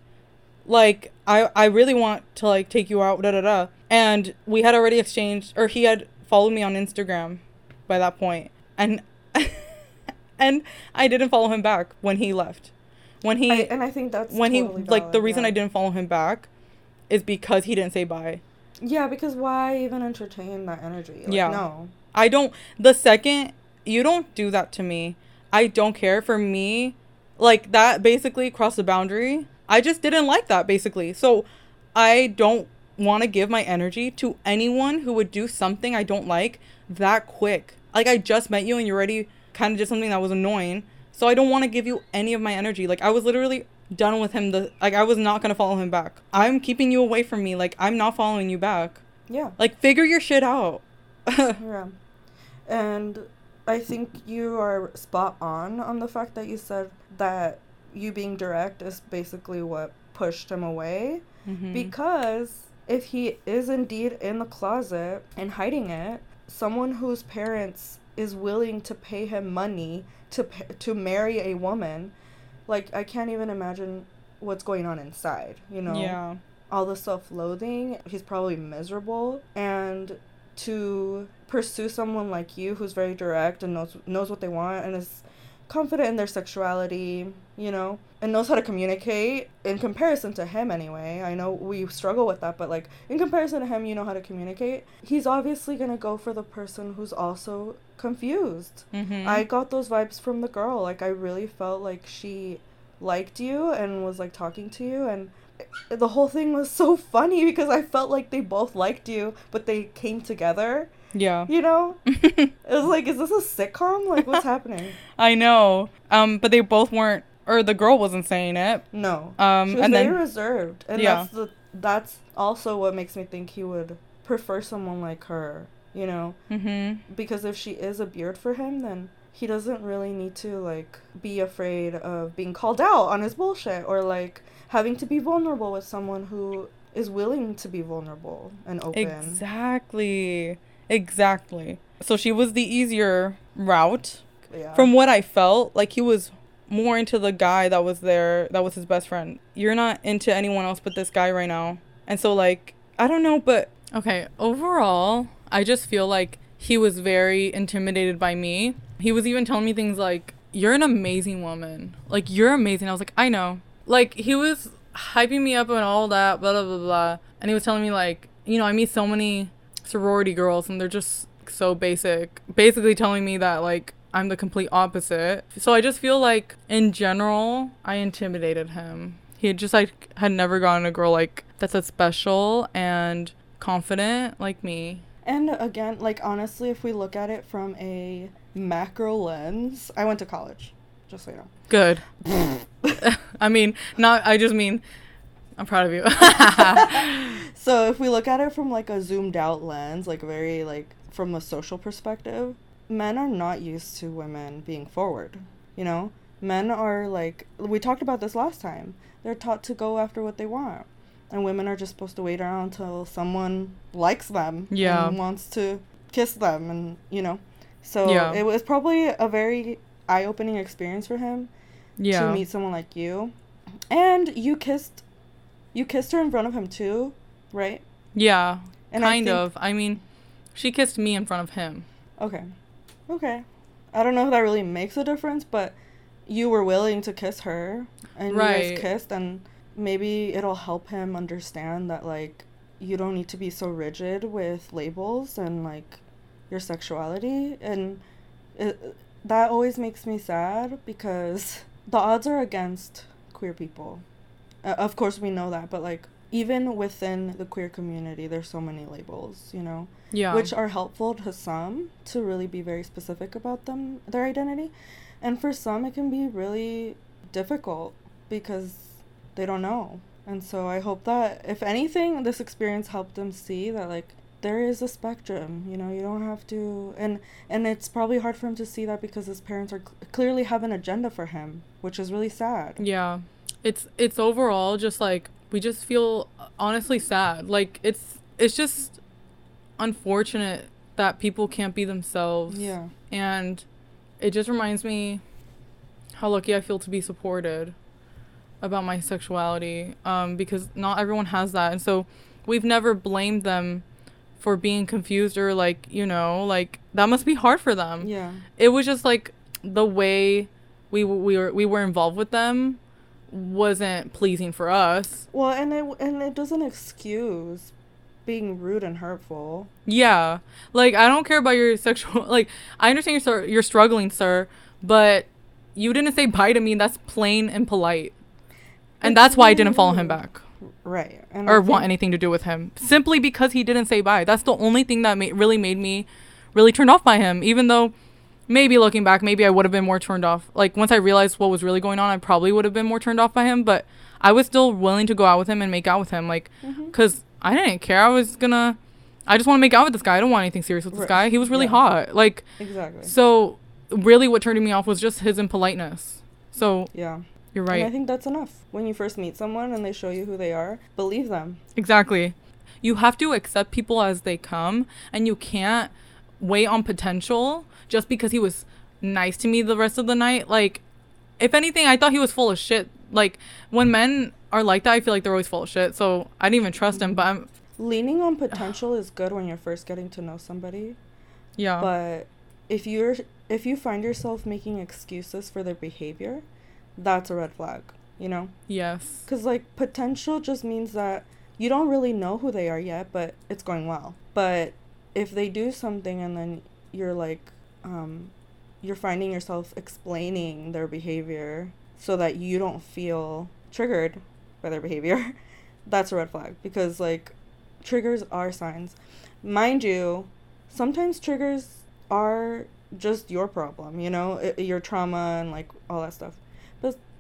Speaker 2: like I I really want to like take you out da da da and we had already exchanged or he had followed me on Instagram by that point and and I didn't follow him back when he left when he
Speaker 1: I, and I think that's
Speaker 2: when
Speaker 1: totally
Speaker 2: he like the reason
Speaker 1: yeah.
Speaker 2: I didn't follow him back is because he didn't say bye
Speaker 1: Yeah, because why even entertain that energy? Like,
Speaker 2: Yeah.
Speaker 1: No.
Speaker 2: I don't the second you don't do that to me, I don't care. For me, like that basically crossed the boundary. I just didn't like that basically. So I don't want to give my energy to anyone who would do something I don't like that quick. Like I just met you and you already kind of did something that was annoying. So I don't want to give you any of my energy. Like I was literally done with him the like I was not going to follow him back. I'm keeping you away from me. Like I'm not following you back.
Speaker 1: Yeah.
Speaker 2: Like figure your shit out.
Speaker 1: Yeah. And I think you are spot on on the fact that you said that you being direct is basically what pushed him away.
Speaker 2: Mhm.
Speaker 1: Because if he is indeed in the closet and hiding it, someone whose parents is willing to pay him money to to marry a woman, like I can't even imagine what's going on inside, you know?
Speaker 2: Yeah.
Speaker 1: all the self-loathing he's probably miserable and to pursue someone like you who's very direct and knows knows what they want and is confident in their sexuality you know and knows how to communicate in comparison to him anyway i know we struggle with that but like in comparison to him you know how to communicate he's obviously going to go for the person who's also confused
Speaker 2: Mm-hmm.
Speaker 1: I got those vibes from the girl. Like I really felt like she liked you and was like talking to you and the whole thing was so funny because I felt like they both liked you, but they came together.
Speaker 2: yeah.
Speaker 1: You know? It was like, is this a sitcom? Like what's happening?
Speaker 2: I know. Um, but they both weren't, or the girl wasn't saying it.
Speaker 1: No.
Speaker 2: Um,
Speaker 1: she was
Speaker 2: and
Speaker 1: very
Speaker 2: then
Speaker 1: reserved. And
Speaker 2: Yeah.
Speaker 1: that's the that's also what makes me think he would prefer someone like her, you know?
Speaker 2: mm-hmm.
Speaker 1: because if she is a beard for him then he doesn't really need to like be afraid of being called out on his bullshit or like having to be vulnerable with someone who is willing to be vulnerable and open
Speaker 2: exactly, exactly. So she was the easier route.
Speaker 1: yeah
Speaker 2: From what I felt, like he was more into the guy that was there, that was his best friend. You're not into anyone else but this guy right now, and so like I don't know, but okay. Overall, I just feel like he was very intimidated by me. He was even telling me things like, "You're an amazing woman. Like you're amazing." I was like, "I know." Like he was hyping me up and all that, blah blah blah blah. And he was telling me like, you know, I meet so many sorority girls and they're just so basic. Basically telling me that like I'm the complete opposite. So I just feel like in general, I intimidated him. He had just like had never gotten a girl like that's as special and confident like me.
Speaker 1: and again like honestly if we look at it from a macro lens i went to college just so you know
Speaker 2: Good. I mean, not I just mean I'm proud of you.
Speaker 1: so if we look at it from like a zoomed out lens like very like from a social perspective men are not used to women being forward you know men are like we talked about this last time they're taught to go after what they want and women are just supposed to wait around until someone likes them
Speaker 2: Yeah.
Speaker 1: and wants to kiss them and you know so
Speaker 2: Yeah.
Speaker 1: it was probably a very eye-opening experience for him
Speaker 2: yeah.
Speaker 1: to meet someone like you and you kissed you kissed her in front of him too right
Speaker 2: Yeah.
Speaker 1: And I
Speaker 2: kind
Speaker 1: think-
Speaker 2: of. I mean, she kissed me in front of him.
Speaker 1: okay okay i don't know if that really makes a difference but you were willing to kiss her and you
Speaker 2: Right.
Speaker 1: guys kissed and maybe it'll help him understand that like you don't need to be so rigid with labels and like your sexuality and it, that always makes me sad because the odds are against queer people. Uh, of course we know that but like even within the queer community there's so many labels you know?
Speaker 2: Yeah.
Speaker 1: which are helpful to some to really be very specific about them their identity. And for some it can be really difficult because they don't know. And so i hope that if anything this experience helped them see that like there is a spectrum you know you don't have to and and it's probably hard for him to see that because his parents are cl- clearly have an agenda for him which is really sad
Speaker 2: Yeah. It's it's overall just like we just feel honestly sad. Like it's it's just unfortunate that people can't be themselves.
Speaker 1: yeah
Speaker 2: And it just reminds me how lucky I feel to be supported. about my sexuality um, because not everyone has that. And so we've never blamed them for being confused or like, you know, like that must be hard for them.
Speaker 1: Yeah.
Speaker 2: It was just like the way we we were we were involved with them wasn't pleasing for us.
Speaker 1: Well, and it and it doesn't excuse being rude and hurtful.
Speaker 2: Yeah. Like I don't care about your sexual like I understand you're you're struggling, sir, but you didn't say bye to me. That's plain and polite. And that's why I didn't follow him back
Speaker 1: Right. And
Speaker 2: or want anything to do with him. Simply because he didn't say bye. That's the only thing that ma- really made me really turned off by him even though maybe looking back maybe I would have been more turned off. Like once I realized what was really going on, I probably would have been more turned off by him, but I was still willing to go out with him and make out with him like
Speaker 1: Mhm.
Speaker 2: cuz I didn't care. I was to I just want to make out with this guy. I don't want anything serious with this guy. He was really
Speaker 1: Yeah.
Speaker 2: hot. Like
Speaker 1: Exactly.
Speaker 2: so really what turned me off was just his impoliteness. So
Speaker 1: yeah.
Speaker 2: You're
Speaker 1: And I think that's enough. When you first meet someone and they show you who they are, believe them.
Speaker 2: Exactly. You have to accept people as they come and you can't wait on potential just because he was nice to me the rest of the night. Like if anything, I thought he was full of shit. Like when men are like that, I feel like they're always full of shit. So I didn't even trust him, but I'm
Speaker 1: Leaning on potential is good when you're first getting to know somebody,
Speaker 2: yeah.
Speaker 1: but if you're if you find yourself making excuses for their behavior, that's a red flag, you know?
Speaker 2: yes.
Speaker 1: Cuz like potential just means that you don't really know who they are yet, but it's going well. But if they do something and then you're like um you're finding yourself explaining their behavior so that you don't feel triggered by their behavior, that's a red flag because like triggers are signs. Mind you, sometimes triggers are just your problem, you know, i- your trauma and like all that stuff.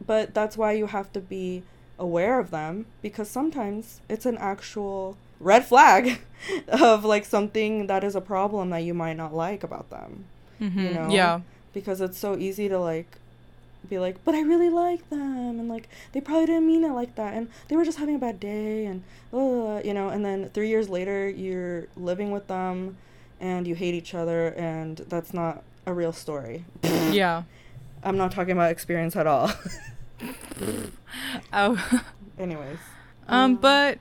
Speaker 1: But that's why you have to be aware of them because sometimes it's an actual red flag of like something that is a problem that you might not like about them
Speaker 2: Mhm.
Speaker 1: know?
Speaker 2: Yeah.
Speaker 1: because it's so easy to like be like but i really like them and like they probably didn't mean it like that and they were just having a bad day and uh, you know and then three years later you're living with them and you hate each other and that's not a real story
Speaker 2: Yeah.
Speaker 1: i'm not talking about experience at all
Speaker 2: Oh.
Speaker 1: anyways
Speaker 2: Um, but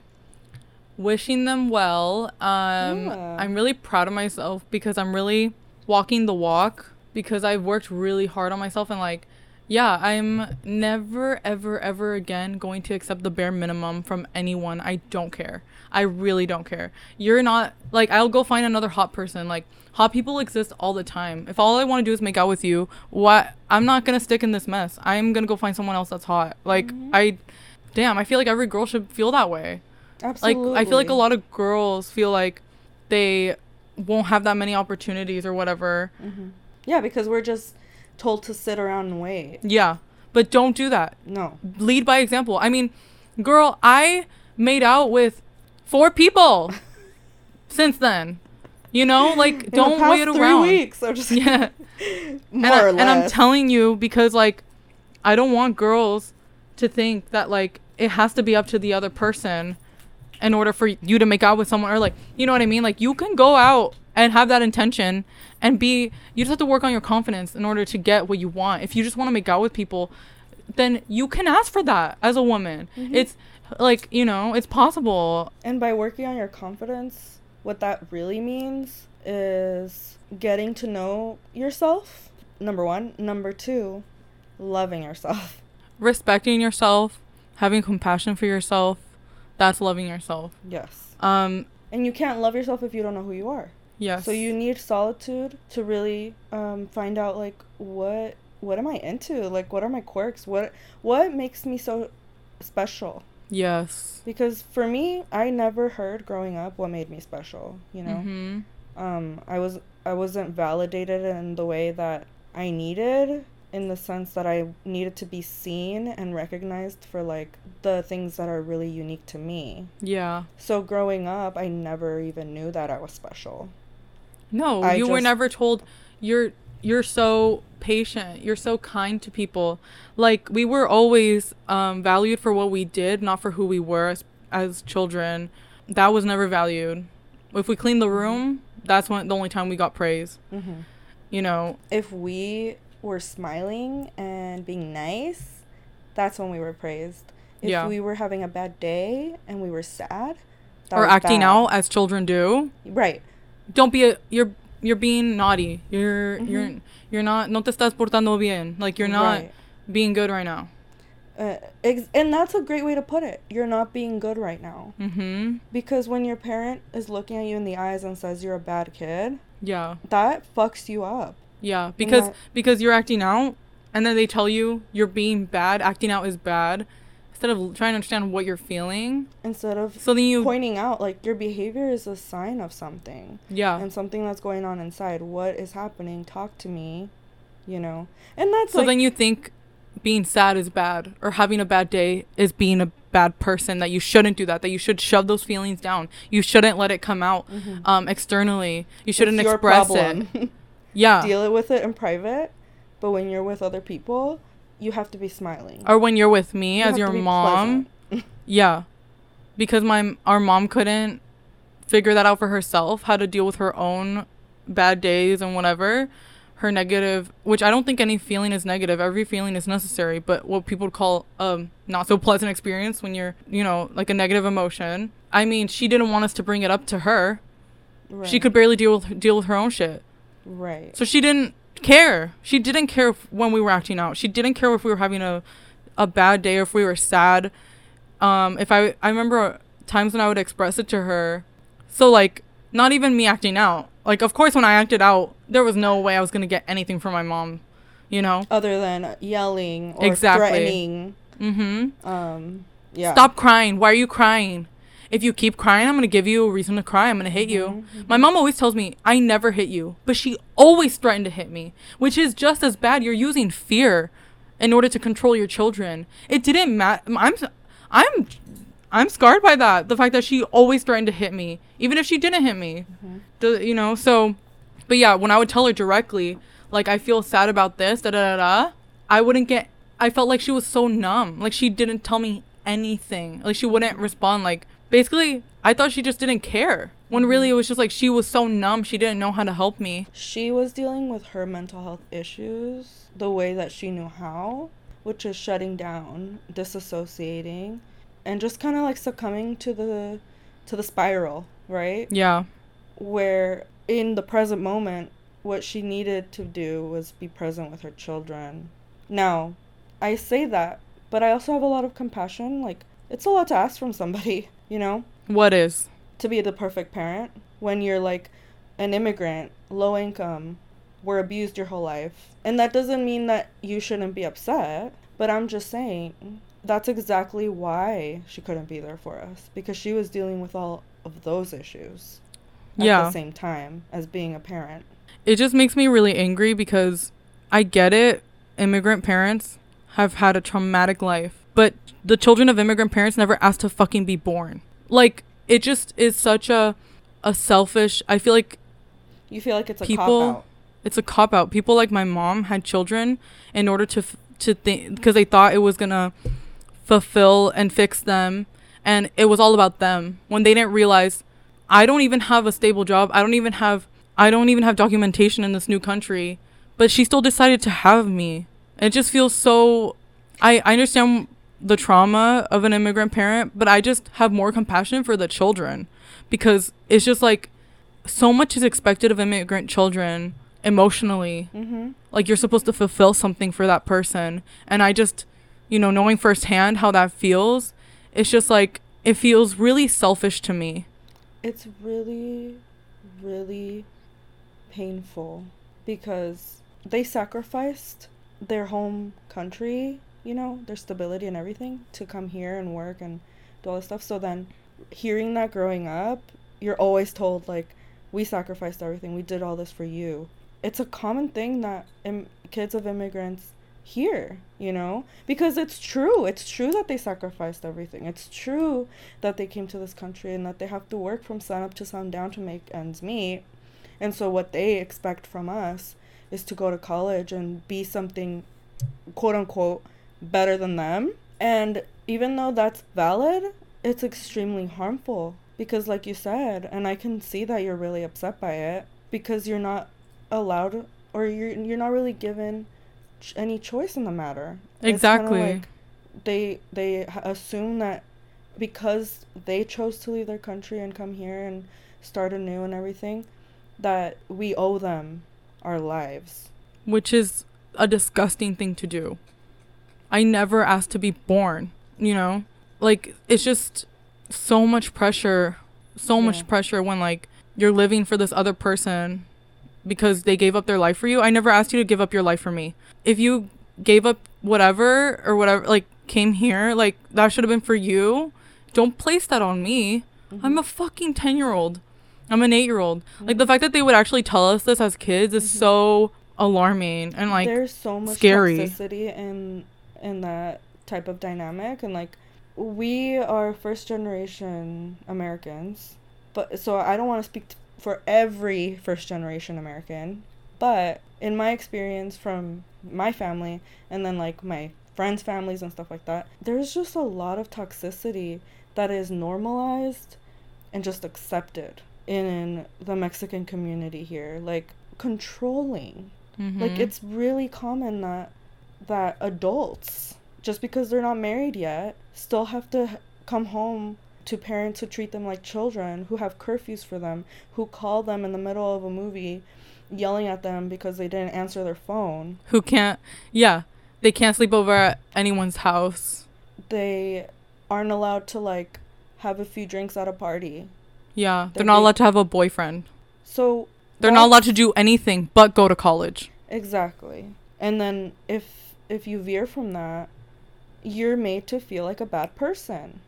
Speaker 2: wishing them well. Um,
Speaker 1: Yeah.
Speaker 2: I'm really proud of myself because I'm really walking the walk because I've worked really hard on myself and like, yeah, I'm never, ever, ever again going to accept the bare minimum from anyone. I don't care. I really don't care. You're not like I'll go find another hot person. Like hot people exist all the time. If all I want to do is make out with you, what I'm not gonna stick in this mess. I'm gonna go find someone else that's hot. Like
Speaker 1: Mhm.
Speaker 2: I, damn, I feel like every girl should feel that way.
Speaker 1: absolutely
Speaker 2: Like I feel like a lot of girls feel like they won't have that many opportunities or whatever.
Speaker 1: hmm yeah because we're just told to sit around and wait
Speaker 2: Yeah, but don't do that.
Speaker 1: no
Speaker 2: Lead by example. I mean, girl, I made out with four people since then. You know, like don't wait
Speaker 1: three
Speaker 2: around.
Speaker 1: weeks i'm just
Speaker 2: Yeah.
Speaker 1: more
Speaker 2: and, I,
Speaker 1: or
Speaker 2: and
Speaker 1: less
Speaker 2: I'm telling you because like I don't want girls to think that like it has to be up to the other person in order for you to make out with someone or like you know what I mean like you can go out and have that intention and be you just have to work on your confidence in order to get what you want if you just want to make out with people then you can ask for that as a woman
Speaker 1: Mhm.
Speaker 2: it's like you know it's possible
Speaker 1: And by working on your confidence, what that really means is getting to know yourself, number one. Number two, loving yourself.
Speaker 2: respecting yourself having compassion for yourself that's loving yourself
Speaker 1: Yes.
Speaker 2: um
Speaker 1: And you can't love yourself if you don't know who you are.
Speaker 2: yes
Speaker 1: So you need solitude to really um, find out like what what am I into? Like what are my quirks? What what makes me so special?
Speaker 2: Yes
Speaker 1: Because for me, I never heard growing up what made me special, you know?
Speaker 2: hmm
Speaker 1: um i was i wasn't validated in the way that i needed in the sense that i needed to be seen and recognized for like the things that are really unique to me
Speaker 2: Yeah.
Speaker 1: so growing up i never even knew that i was special
Speaker 2: No,
Speaker 1: I
Speaker 2: you were never told you're you're so patient. You're so kind to people. Like we were always um, valued for what we did, not for who we were as, as children. That was never valued. If we cleaned the room, that's when the only time we got praise.
Speaker 1: mm-hmm.
Speaker 2: You know.
Speaker 1: if we were smiling and being nice that's when we were praised. If
Speaker 2: Yeah.
Speaker 1: we were having a bad day and we were sad, that
Speaker 2: or acting
Speaker 1: bad.
Speaker 2: out as children do.
Speaker 1: Right.
Speaker 2: Don't be a you're you're being naughty. You're
Speaker 1: Mhm.
Speaker 2: you're you're not no te estás portando bien. Like you're not
Speaker 1: Right.
Speaker 2: being good right now.
Speaker 1: Uh, ex- and that's a great way to put it. You're not being good right now.
Speaker 2: Mhm.
Speaker 1: Because when your parent is looking at you in the eyes and says you're a bad kid,
Speaker 2: Yeah.
Speaker 1: that fucks you up.
Speaker 2: Yeah, because
Speaker 1: that-
Speaker 2: because you're acting out and then they tell you you're being bad, acting out is bad instead of trying to understand what you're feeling.
Speaker 1: Instead of
Speaker 2: So then you
Speaker 1: pointing out like your behavior is a sign of something
Speaker 2: yeah.
Speaker 1: and something that's going on inside. What is happening? Talk to me, you know. And that's
Speaker 2: So
Speaker 1: like
Speaker 2: then you think being sad is bad or having a bad day is being a bad person that you shouldn't do that that you should shove those feelings down. You shouldn't let it come out
Speaker 1: Mhm.
Speaker 2: um externally. You shouldn't express
Speaker 1: problem.
Speaker 2: it. Yeah.
Speaker 1: Deal it with it in private, but when you're with other people, you have to be smiling.
Speaker 2: Or when you're with me
Speaker 1: You
Speaker 2: as your mom. Yeah. Because my our mom couldn't figure that out for herself, how to deal with her own bad days and whatever. Her negative, which I don't think any feeling is negative. Every feeling is necessary, but what people would call um not so pleasant experience when you're, you know, like a negative emotion. I mean, she didn't want us to bring it up to her.
Speaker 1: Right.
Speaker 2: She could barely deal with deal with her own shit.
Speaker 1: Right.
Speaker 2: So she didn't care. She didn't care if, when we were acting out. She didn't care if we were having a, a bad day or if we were sad. Um, if I I remember times when I would express it to her. So like not even me acting out. Like of course when I acted out, there was no way I was gonna get anything from my mom. You know.
Speaker 1: Other than yelling or
Speaker 2: Exactly.
Speaker 1: threatening.
Speaker 2: Mm-hmm.
Speaker 1: Um. Yeah.
Speaker 2: Stop crying. Why are you crying? If you keep crying, I'm gonna give you a reason to cry. I'm gonna hit you.
Speaker 1: Mhm,
Speaker 2: My mom always tells me I never hit you, but she always threatened to hit me, which is just as bad. You're using fear in order to control your children. It didn't matter. I'm, I'm, I'm scarred by that. The fact that she always threatened to hit me, even if she didn't hit me.
Speaker 1: Mhm.
Speaker 2: The, you know, so, but yeah, when I would tell her directly, like I feel sad about this, da da da da, I wouldn't get. I felt like she was so numb. Like she didn't tell me anything. Like she wouldn't respond. Like basically, I thought she just didn't care. When really mm-hmm. it was just like she was so numb, she didn't know how to help me.
Speaker 1: She was dealing with her mental health issues the way that she knew how, which is shutting down, disassociating, and just kind of like succumbing to the to the spiral, right?
Speaker 2: Yeah.
Speaker 1: Where in the present moment, what she needed to do was be present with her children. Now, I say that, but I also have a lot of compassion. Like, it's a lot to ask from somebody, you know?
Speaker 2: What is?
Speaker 1: to be the perfect parent when you're like an immigrant, low income, were abused your whole life. And that doesn't mean that you shouldn't be upset, but I'm just saying that's exactly why she couldn't be there for us because she was dealing with all of those issues at
Speaker 2: Yeah.
Speaker 1: the same time as being a parent.
Speaker 2: It just makes me really angry because I get it. Immigrant parents have had a traumatic life, but the children of immigrant parents never asked to fucking be born. Like it just is such a a selfish. I feel like
Speaker 1: You feel like it's a
Speaker 2: People-
Speaker 1: cop out.
Speaker 2: it's a cop out. People like my mom had children in order to f- to think because they thought it was gonna fulfill and fix them, and it was all about them. When they didn't realize, I don't even have a stable job. I don't even have I don't even have documentation in this new country, but she still decided to have me. It just feels so. I I understand the trauma of an immigrant parent, but I just have more compassion for the children because it's just like so much is expected of immigrant children emotionally.
Speaker 1: Mhm.
Speaker 2: Like you're supposed to fulfill something for that person. And I just, you know, knowing firsthand how that feels, it's just like it feels really selfish to me.
Speaker 1: It's really, really painful because they sacrificed their home country, you know, their stability and everything to come here and work and do all this stuff. So then hearing that growing up, you're always told, like, we sacrificed everything, we did all this for you. It's a common thing that Im- kids of immigrants hear, you know, because it's true. It's true that they sacrificed everything. It's true that they came to this country and that they have to work from sun up to sundown to make ends meet. And so what they expect from us is to go to college and be something quote unquote better than them. And even though that's valid, it's extremely harmful because like you said, and I can see that you're really upset by it because you're not allowed or you're you're not really given ch- any choice in the matter.
Speaker 2: Exactly.
Speaker 1: like they they assume that because they chose to leave their country and come here and start anew and everything that we owe them our lives.
Speaker 2: which is a disgusting thing to do. I never asked to be born, you know? Like it's just so much pressure, so
Speaker 1: Yeah.
Speaker 2: much pressure when like you're living for this other person because they gave up their life for you. I never asked you to give up your life for me. If you gave up whatever or whatever like came here, like that should have been for you. Don't place that on me. I'm a fucking 10-year-old. I'm an 8-year-old. Like the fact that they would actually tell us this as kids is
Speaker 1: Mhm.
Speaker 2: so alarming and like
Speaker 1: there's so much
Speaker 2: scary.
Speaker 1: toxicity in in that type of dynamic and like we are first generation Americans but so I don't want to speak t- for every first generation American but in my experience from my family and then like my friends families and stuff like that there's just a lot of toxicity that is normalized and just accepted in the Mexican community here like controlling like
Speaker 2: Mhm.
Speaker 1: it's really common that that adults just because they're not married yet still have to come home to parents who treat them like children, who have curfews for them, who call them in the middle of a movie yelling at them because they didn't answer their phone.
Speaker 2: who can't yeah they can't sleep over at anyone's house
Speaker 1: They aren't allowed to like have a few drinks at a party.
Speaker 2: yeah they're
Speaker 1: They're
Speaker 2: not
Speaker 1: being-
Speaker 2: allowed to have a boyfriend
Speaker 1: So
Speaker 2: they're not allowed to do anything but go to college
Speaker 1: Exactly. And then if if you veer from that, you're made to feel like a bad person.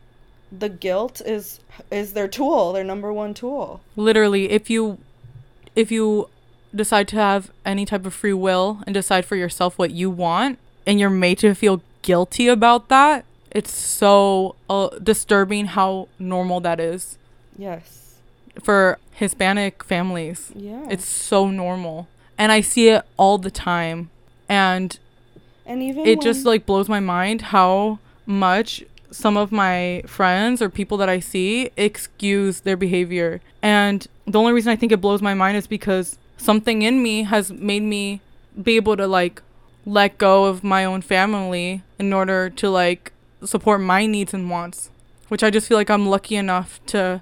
Speaker 1: The guilt is is their tool, their number one tool.
Speaker 2: literally if you if you decide to have any type of free will and decide for yourself what you want and you're made to feel guilty about that it's so uh, disturbing how normal that is
Speaker 1: Yes.
Speaker 2: for hispanic families
Speaker 1: Yeah.
Speaker 2: it's so normal and i see it all the time and
Speaker 1: and even
Speaker 2: it just like blows my mind how much some of my friends or people that I see excuse their behavior. And the only reason I think it blows my mind is because something in me has made me be able to like let go of my own family in order to like support my needs and wants, which I just feel like I'm lucky enough to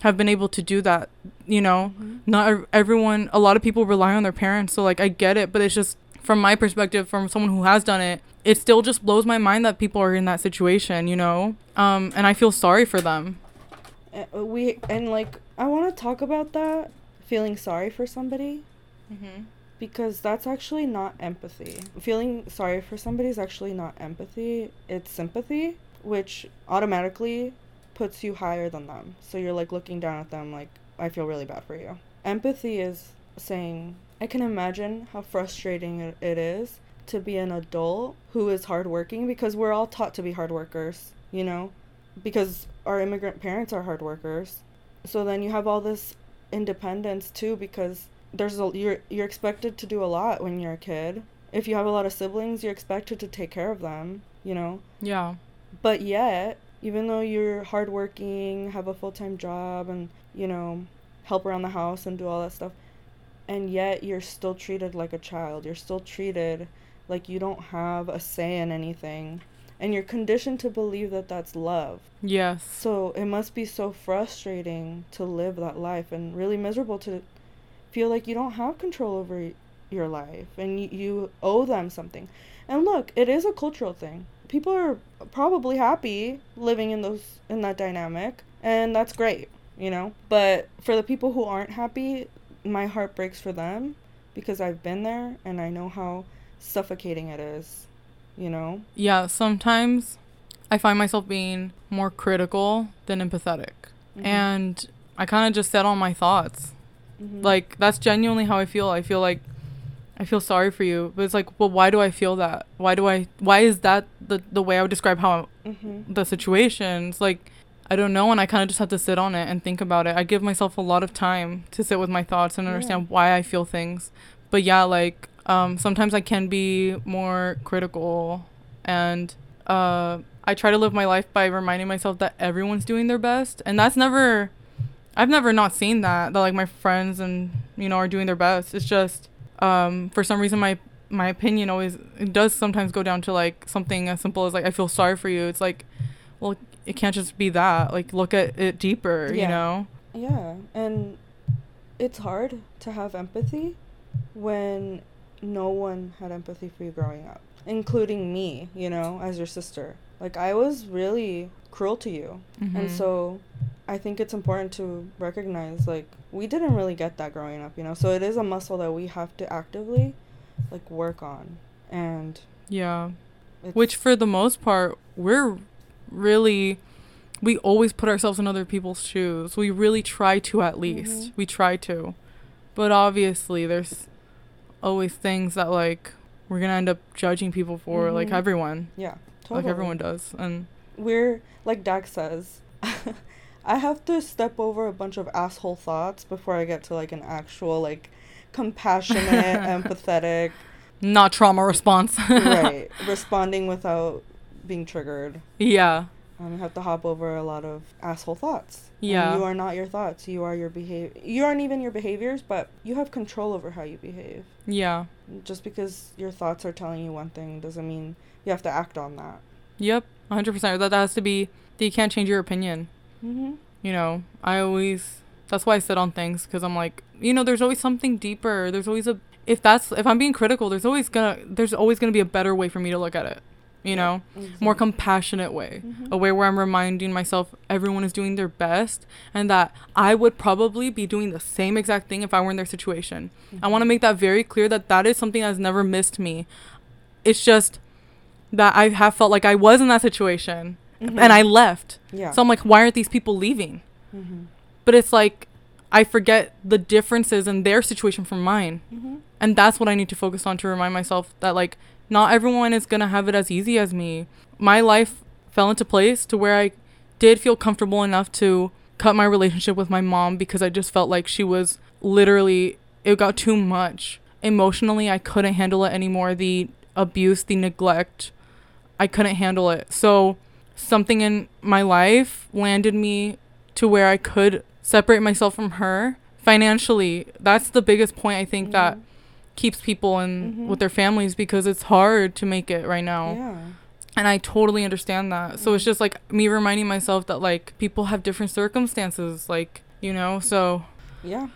Speaker 2: have been able to do that, you know
Speaker 1: Mhm.
Speaker 2: not everyone a lot of people rely on their parents so like i get it but it's just from my perspective from someone who has done it it still just blows my mind that people are in that situation you know um and i feel sorry for them
Speaker 1: Uh, we and like I want to talk about that feeling sorry for somebody
Speaker 2: mm-hmm.
Speaker 1: because that's actually not empathy. Feeling sorry for somebody is actually not empathy, it's sympathy, which automatically puts you higher than them. So you're like looking down at them like I feel really bad for you. Empathy is saying I can imagine how frustrating it, is to be an adult who is hardworking because we're all taught to be hard workers, you know? Because our immigrant parents are hard workers. So then you have all this independence too because there's a you're you're expected to do a lot when you're a kid. If you have a lot of siblings, you're expected to take care of them, you know.
Speaker 2: yeah
Speaker 1: But yet, even though you're hardworking, have a full time job, and you know, help around the house and do all that stuff, and yet you're still treated like a child. You're still treated like you don't have a say in anything, and you're conditioned to believe that that's love.
Speaker 2: yes
Speaker 1: So it must be so frustrating to live that life and really miserable to feel like you don't have control over your life and you, you owe them something. And look, it is a cultural thing. People are probably happy living in those in that dynamic and that's great, you know? But for the people who aren't happy, my heart breaks for them because I've been there and I know how suffocating it is, you know?
Speaker 2: yeah sometimes i find myself being more critical than empathetic
Speaker 1: Mhm.
Speaker 2: and i kind of just set on my thoughts
Speaker 1: Mhm.
Speaker 2: like that's genuinely how i feel i feel like i feel sorry for you but it's like well why do i feel that why do i why is that the the way i would describe how
Speaker 1: Mhm.
Speaker 2: the situations like i don't know and i kind of just have to sit on it and think about it i give myself a lot of time to sit with my thoughts and
Speaker 1: Yeah.
Speaker 2: understand why i feel things but yeah like um sometimes i can be more critical and uh i try to live my life by reminding myself that everyone's doing their best and that's never i've never not seen that that like my friends and you know are doing their best it's just um for some reason my my opinion always it does sometimes go down to like something as simple as like I feel sorry for you. It's like, well, it can't just be that. Like look at it deeper, you know?
Speaker 1: Yeah, and it's hard to have empathy when no one had empathy for you growing up, including me, you know, as your sister. Like I was really cruel to you. And
Speaker 2: Mhm.
Speaker 1: so I think it's important to recognize like we didn't really get that growing up, you know. So it is a muscle that we have to actively like work on. And
Speaker 2: yeah. Which for the most part, we're really we always put ourselves in other people's shoes. We really try to at least.
Speaker 1: Mhm.
Speaker 2: We try to. But obviously there's always things that like we're going to end up judging people for like
Speaker 1: Mhm.
Speaker 2: everyone.
Speaker 1: yeah, totally.
Speaker 2: Like everyone does. And
Speaker 1: we're like Dak says, I have to step over a bunch of asshole thoughts before I get to like an actual like compassionate, empathetic,
Speaker 2: not trauma response.
Speaker 1: right, responding without being triggered.
Speaker 2: Yeah.
Speaker 1: Um, you have to hop over a lot of asshole thoughts. And
Speaker 2: Yeah.
Speaker 1: you are not your thoughts. You are your behavior. You aren't even your behaviors, but you have control over how you behave.
Speaker 2: Yeah.
Speaker 1: Just because your thoughts are telling you one thing doesn't mean you have to act on that.
Speaker 2: Yep. 100%. That has to be you can't change your opinion.
Speaker 1: Mm-hmm.
Speaker 2: you know, I always that's why I sit on things because I'm like, you know, there's always something deeper. There's always a if that's if I'm being critical, there's always gonna there's always gonna be a better way for me to look at it. You know, more compassionate way,
Speaker 1: Mhm.
Speaker 2: a way where I'm reminding myself everyone is doing their best and that I would probably be doing the same exact thing if I were in their situation. I want to make that very clear that that is something that's never missed me. It's just that I have felt like I was in that situation
Speaker 1: Mhm.
Speaker 2: and I left.
Speaker 1: yeah.
Speaker 2: So I'm like, why aren't these people leaving?
Speaker 1: mm-hmm.
Speaker 2: But it's like I forget the differences in their situation from mine.
Speaker 1: Mm-hmm.
Speaker 2: And that's what I need to focus on to remind myself that like not everyone is going to have it as easy as me. My life fell into place to where I did feel comfortable enough to cut my relationship with my mom because I just felt like she was literally it got too much. Emotionally, I couldn't handle it anymore. The abuse, the neglect, I couldn't handle it. So something in my life landed me to where I could separate myself from her financially. That's the biggest point I think that mm-hmm. Keeps people in
Speaker 1: Mhm.
Speaker 2: with their families because it's hard to make it right now.
Speaker 1: Yeah.
Speaker 2: And I totally understand that. So it's just like me reminding myself that like people have different circumstances, like, you know, so
Speaker 1: Yeah.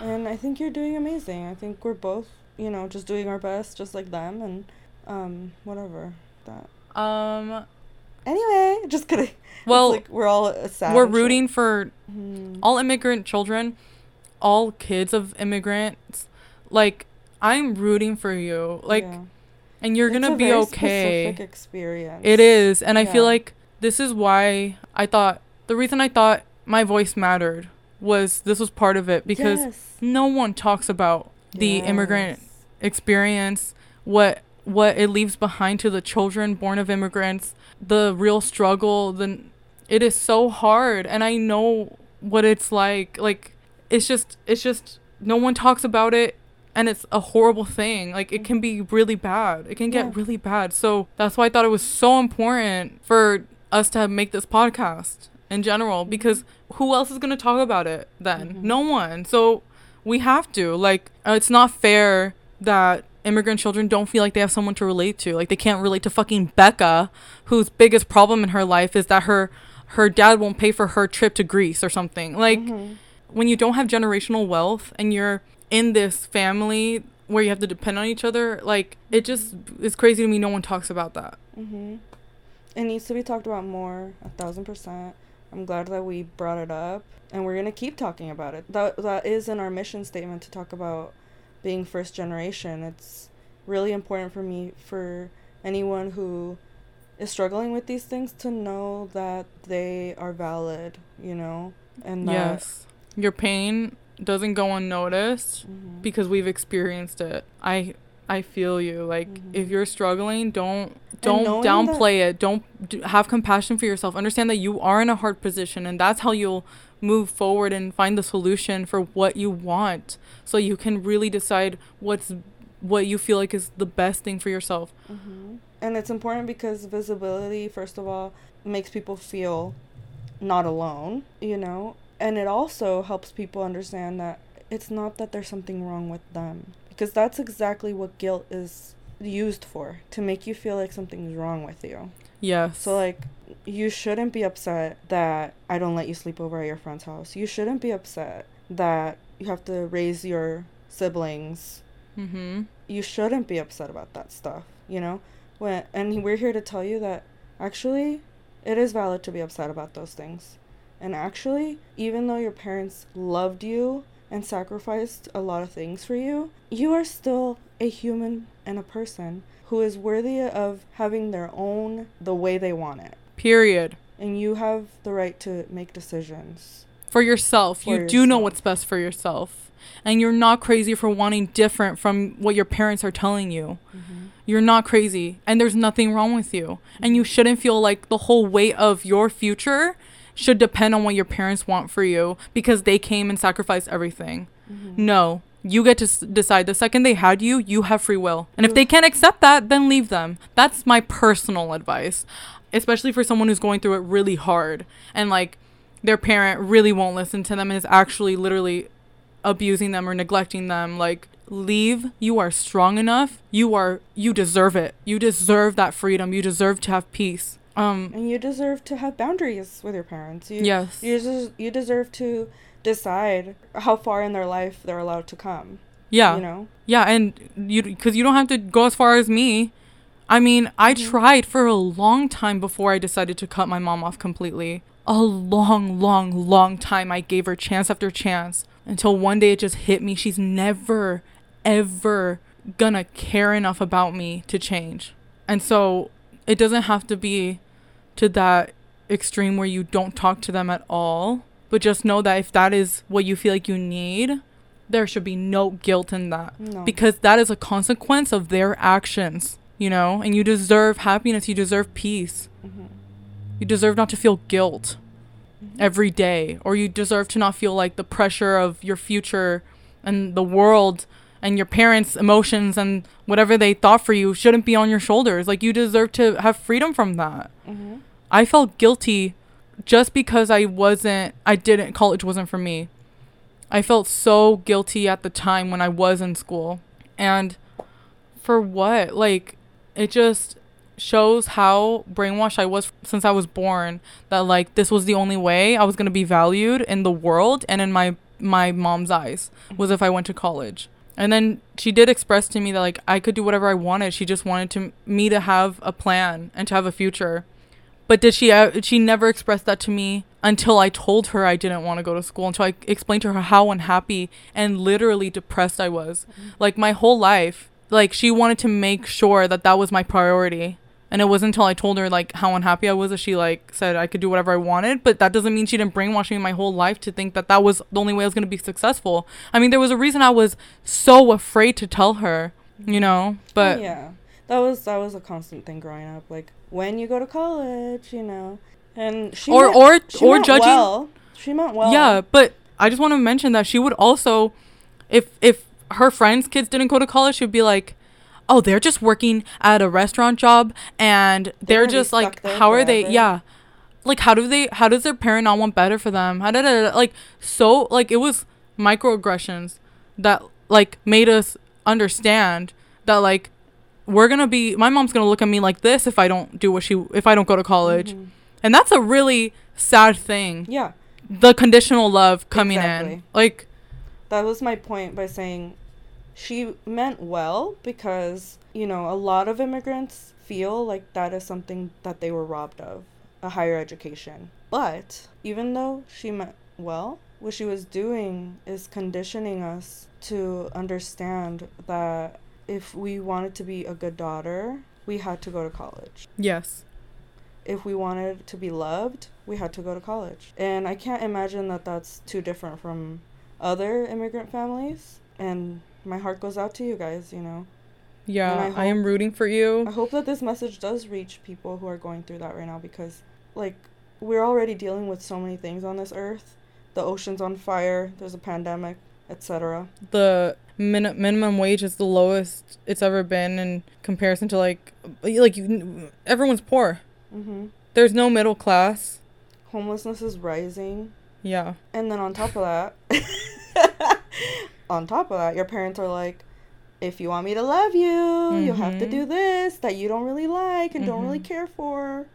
Speaker 1: And I think you're doing amazing. I think we're both, you know, just doing our best just like them and um whatever. That.
Speaker 2: um
Speaker 1: Anyway, just kidding.
Speaker 2: well,
Speaker 1: like we're all sad.
Speaker 2: we're rooting for
Speaker 1: Mhm.
Speaker 2: all immigrant children, all kids of immigrants. Like I'm rooting for you. Like
Speaker 1: Yeah.
Speaker 2: and you're going to be okay.
Speaker 1: Experience.
Speaker 2: It is, and I feel like this is why I thought the reason I thought my voice mattered was this was part of it because
Speaker 1: Yes.
Speaker 2: no one talks about the immigrant experience, what what it leaves behind to the children born of immigrants, the real struggle, the it is so hard and I know what it's like. Like it's just it's just no one talks about it and it's a horrible thing. Like it can be really bad. It can get
Speaker 1: Yeah.
Speaker 2: really bad. So that's why I thought it was so important for us to make this podcast in general because who else is going to talk about it then?
Speaker 1: Mhm.
Speaker 2: No one. So we have to. Like uh, it's not fair that immigrant children don't feel like they have someone to relate to. Like they can't relate to fucking Becca, whose biggest problem in her life is that her her dad won't pay for her trip to Greece or something. Like
Speaker 1: Mhm.
Speaker 2: when you don't have generational wealth and you're in this family where you have to depend on each other, like it just is crazy to me no one talks about that.
Speaker 1: Mhm. It needs to be talked about more, a thousand percent. I'm glad that we brought it up, and we're gonna keep talking about it. That that is in our mission statement to talk about being first generation. It's really important for me for anyone who is struggling with these things to know that they are valid, you know, and that
Speaker 2: yes. Your pain doesn't go unnoticed
Speaker 1: Mhm.
Speaker 2: because we've experienced it. I I feel you. Like
Speaker 1: Mhm.
Speaker 2: if you're struggling, don't don't
Speaker 1: knowing that-
Speaker 2: downplay it. Don't do, have compassion for yourself. Understand that you are in a hard position and that's how you'll move forward and find the solution for what you want so you can really decide what's what you feel like is the best thing for yourself.
Speaker 1: hmm And it's important because visibility, first of all, makes people feel not alone, you know, and it also helps people understand that it's not that there's something wrong with them. because that's exactly what guilt is used for to make you feel like something's wrong with you.
Speaker 2: Yeah.
Speaker 1: So like you shouldn't be upset that I don't let you sleep over at your friend's house. You shouldn't be upset that you have to raise your siblings.
Speaker 2: Mm-hmm.
Speaker 1: You shouldn't be upset about that stuff, you know? When and we're here to tell you that actually it is valid to be upset about those things. And actually, even though your parents loved you and sacrificed a lot of things for you, you are still a human and a person who is worthy of having their own the way they want it.
Speaker 2: Period.
Speaker 1: And you have the right to make decisions.
Speaker 2: For yourself.
Speaker 1: For
Speaker 2: you do know what's best for yourself. And you're not crazy for wanting different from what your parents are telling you. Mm-hmm. You're not crazy. And there's nothing wrong with you. And you mm-hmm. shouldn't feel like the whole weight of your future should depend on what your parents want for you because they came and sacrificed everything. Mm-hmm. No. You get to s- decide. The second they had you, you have free will. And if they mm. can't accept that, then leave them. That's my personal advice. Especially for someone who's going through it really hard and like their parent really won't listen to them and is actually literally abusing them or neglecting them. Like leave. You are strong enough. You are you deserve it. You deserve that freedom. You deserve to have peace. Um
Speaker 1: And you deserve to have boundaries with your parents. You,
Speaker 2: yes.
Speaker 1: You, des- you deserve to decide how far in their life they're allowed to come.
Speaker 2: yeah.
Speaker 1: You know?
Speaker 2: Yeah, and you because you don't have to go as far as me. I mean, I
Speaker 1: Mhm.
Speaker 2: tried for a long time before I decided to cut my mom off completely. A long, long, long time. I gave her chance after chance until one day it just hit me. She's never, ever gonna care enough about me to change. And so it doesn't have to be to that extreme where you don't talk to them at all. But just know that if that is what you feel like you need, there should be no guilt in that
Speaker 1: No.
Speaker 2: because that is a consequence of their actions, you know? And you deserve happiness, you deserve peace.
Speaker 1: Mhm.
Speaker 2: You deserve not to feel guilt
Speaker 1: Mhm.
Speaker 2: every day, or you deserve to not feel like the pressure of your future and the world and your parents' emotions and whatever they thought for you shouldn't be on your shoulders. Like, you deserve to have freedom from that.
Speaker 1: Mhm.
Speaker 2: I felt guilty just because I wasn't, I didn't, college wasn't for me. I felt so guilty at the time when I was in school. And for what? Like, it just shows how brainwashed I was since I was born that like this was the only way I was going to be valued in the world and in my my mom's eyes was if I went to college. And then she did express to me that like I could do whatever I wanted. She just wanted to me to have a plan and to have a future. But did she uh, she never expressed that to me until I told her I didn't want to go to school until I explained to her how unhappy and literally depressed I was. Like my whole life, like she wanted to make sure that that was my priority. And it wasn't until I told her like how unhappy I was that she like said I could do whatever I wanted, but that doesn't mean she didn't brainwash me my whole life to think that that was the only way I was going to be successful. I mean, there was a reason I was so afraid to tell her, you know, but
Speaker 1: Oh, yeah, that was that was a constant thing growing up. Like when you go to college, you know, and she
Speaker 2: or
Speaker 1: meant-
Speaker 2: or
Speaker 1: she
Speaker 2: or judging
Speaker 1: Well. She meant well.
Speaker 2: Yeah, but I just want to mention that she would also, if if her friends' kids didn't go to college, she'd be like, "Oh, they're just working at a restaurant job, and they're,
Speaker 1: be
Speaker 2: just like, how are they? Yeah, like how do they? How does their parent not want better for them? How did it like so? Like it was microaggressions that like made us understand that like we're gonna be my mom's gonna look at me like this if I don't do what she if I don't go to college,
Speaker 1: Mhm.
Speaker 2: and that's a really sad thing
Speaker 1: Yeah,
Speaker 2: the conditional love coming
Speaker 1: Exactly.
Speaker 2: in. Like,
Speaker 1: that was my point by saying she meant well because you know a lot of immigrants feel like that is something that they were robbed of a higher education but even though she meant well what she was doing is conditioning us to understand that if we wanted to be a good daughter we had to go to college
Speaker 2: yes.
Speaker 1: if we wanted to be loved, we had to go to college. And I can't imagine that that's too different from other immigrant families. And my heart goes out to you guys, you know.
Speaker 2: Yeah,
Speaker 1: I
Speaker 2: I, am rooting for you.
Speaker 1: I hope that this message does reach people who are going through that right now because, like, we're already dealing with so many things on this earth. The ocean's on fire, there's a pandemic, etc.
Speaker 2: The min- minimum wage is the lowest it's ever been in comparison to like, like you, everyone's poor.
Speaker 1: Mm-hmm.
Speaker 2: There's no middle class.
Speaker 1: Homelessness is rising.
Speaker 2: Yeah.
Speaker 1: And then on top of that, on top of that, your parents are like, if you want me to love you, you have to
Speaker 2: Mhm.
Speaker 1: do this that you don't really like and don't really
Speaker 2: Mhm.
Speaker 1: care for.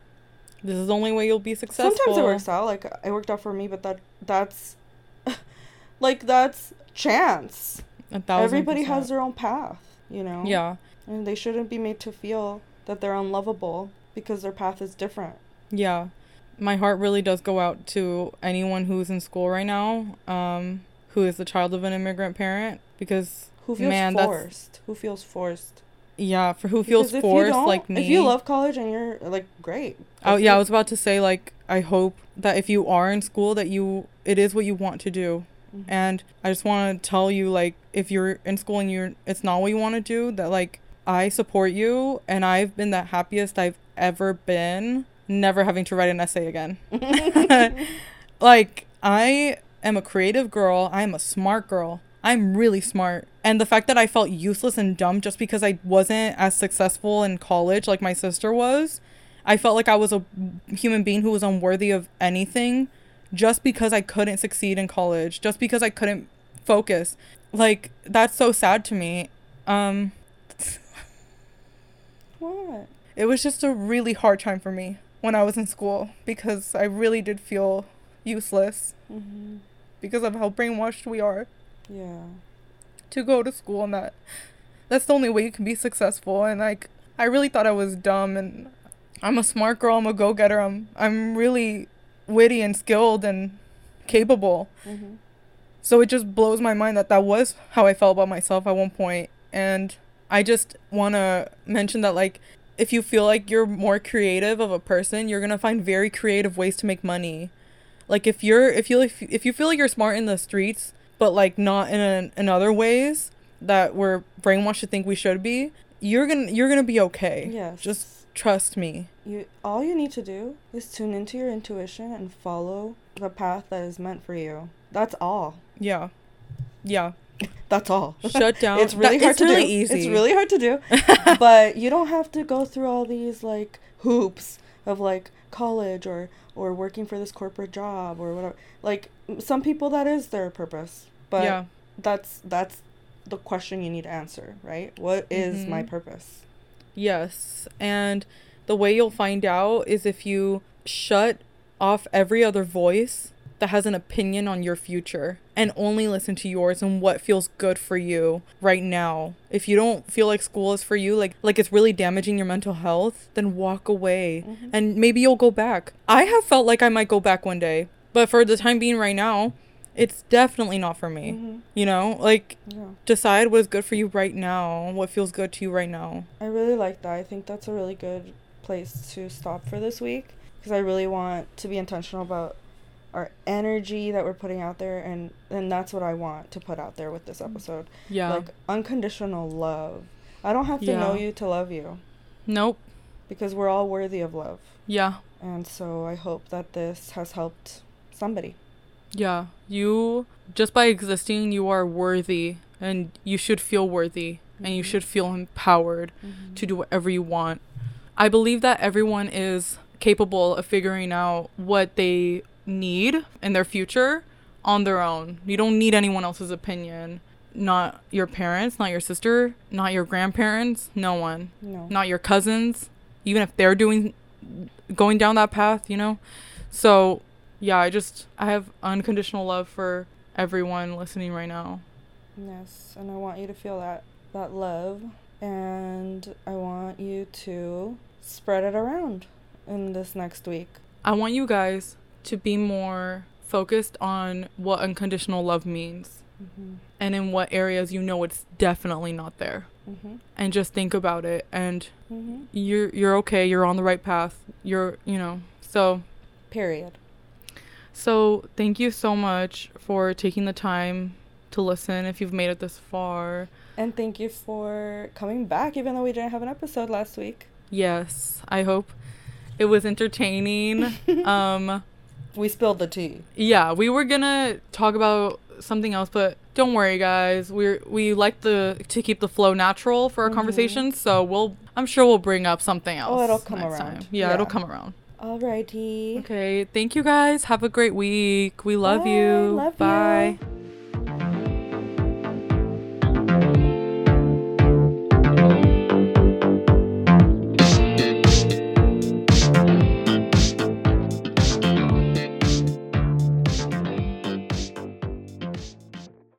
Speaker 2: This is the only way you'll be successful.
Speaker 1: Sometimes it works out. Like it worked out for me, but that that's like that's chance.
Speaker 2: A thousand
Speaker 1: Everybody has their own path, you know.
Speaker 2: Yeah.
Speaker 1: And they shouldn't be made to feel that they're unlovable because their path is different.
Speaker 2: Yeah. My heart really does go out to anyone who's in school right now, um, who is the child of an immigrant parent because
Speaker 1: Who feels
Speaker 2: Man, that's-
Speaker 1: forced? Who feels forced?
Speaker 2: yeah, for who feels
Speaker 1: Because if
Speaker 2: forced like me.
Speaker 1: If you love college and you're like great.
Speaker 2: Oh yeah, I was about to say like I hope that if you are in school that you it is what you want to do.
Speaker 1: Mhm.
Speaker 2: And I just want to tell you like if you're in school and you're it's not what you want to do that like I support you and I've been the happiest I've ever been never having to write an essay again. like I am a creative girl, I'm a smart girl. I'm really smart. And the fact that I felt useless and dumb just because I wasn't as successful in college like my sister was, I felt like I was a human being who was unworthy of anything just because I couldn't succeed in college, just because I couldn't focus. Like that's so sad to me. Um
Speaker 1: what?
Speaker 2: it was just a really hard time for me when I was in school because I really did feel useless
Speaker 1: hmm
Speaker 2: because of how brainwashed we are
Speaker 1: Yeah.
Speaker 2: to go to school and that that's the only way you can be successful and like I really thought I was dumb and I'm a smart girl, I'm a go-getter. I'm I'm really witty and skilled and capable.
Speaker 1: hmm
Speaker 2: So it just blows my mind that that was how I felt about myself at one point. And I just want to mention that, like, if you feel like you're more creative of a person, you're going to find very creative ways to make money. Like, if you're, if you, if, if you feel like you're smart in the streets, but like not in, a, in other ways that we're brainwashed to think we should be, you're to, you're going to be okay.
Speaker 1: Yeah.
Speaker 2: Just trust me.
Speaker 1: you all you need to do is tune into your intuition and follow the path that is meant for you. That's all.
Speaker 2: Yeah. Yeah.
Speaker 1: That's all.
Speaker 2: Shut down.
Speaker 1: It's really
Speaker 2: That-
Speaker 1: hard
Speaker 2: it's
Speaker 1: to
Speaker 2: really
Speaker 1: do.
Speaker 2: easy.
Speaker 1: It's really hard to do. but you don't have to go through all these like hoops of like college or or working for this corporate job or whatever. Like some people that is their purpose. But
Speaker 2: yeah.
Speaker 1: that's that's the question you need to answer, right? What is my
Speaker 2: Mhm.
Speaker 1: purpose?
Speaker 2: Yes. And the way you'll find out is if you shut off every other voice that has an opinion on your future and only listen to yours and what feels good for you right now. If you don't feel like school is for you, like like it's really damaging your mental health, then walk away
Speaker 1: Mhm.
Speaker 2: and maybe you'll go back. I have felt like I might go back one day, but for the time being right now, it's definitely not for me.
Speaker 1: Mhm.
Speaker 2: You know, like
Speaker 1: Yeah.
Speaker 2: decide what is good for you right now, what feels good to you right now.
Speaker 1: I really like that. I think that's a really good place to stop for this week because I really want to be intentional about our energy that we're putting out there and and that's what I want to put out there with this episode.
Speaker 2: Yeah.
Speaker 1: Like unconditional love. I don't have to know you to love you
Speaker 2: nope.
Speaker 1: because we're all worthy of love.
Speaker 2: Yeah.
Speaker 1: And so I hope that this has helped somebody.
Speaker 2: Yeah. You just by existing, you are worthy and you should feel worthy and you
Speaker 1: Mhm.
Speaker 2: should feel empowered to do whatever you want. I believe that everyone is capable of figuring out what they need in their future on their own. You don't need anyone else's opinion. Not your parents, not your sister, not your grandparents, no one.
Speaker 1: No.
Speaker 2: Not your cousins, even if they're doing going down that path, you know? So, yeah, I just I have unconditional love for everyone listening right now.
Speaker 1: Yes, and I want you to feel that that love and I want you to spread it around in this next week.
Speaker 2: I want you guys to be more focused on what unconditional love means
Speaker 1: Mhm.
Speaker 2: and in what areas you know it's definitely not there.
Speaker 1: Mhm.
Speaker 2: And just think about it and
Speaker 1: Mhm.
Speaker 2: you're you're okay, you're on the right path. You're, you know. So,
Speaker 1: Period.
Speaker 2: So thank you so much for taking the time to listen if you've made it this far.
Speaker 1: And thank you for coming back even though we didn't have an episode last week.
Speaker 2: Yes, I hope it was entertaining. um
Speaker 1: We spilled the tea.
Speaker 2: yeah, we were going to talk about something else, but don't worry guys. We're we like the to keep the flow natural for our
Speaker 1: Mhm.
Speaker 2: conversations, so we'll I'm sure we'll bring up something else.
Speaker 1: Oh, it'll come around.
Speaker 2: Time. Yeah,
Speaker 1: Yeah.
Speaker 2: it'll come around.
Speaker 1: Alrighty.
Speaker 2: Okay, thank you guys. Have a great week. We love
Speaker 1: Bye.
Speaker 2: you.
Speaker 1: Love you.
Speaker 2: Bye.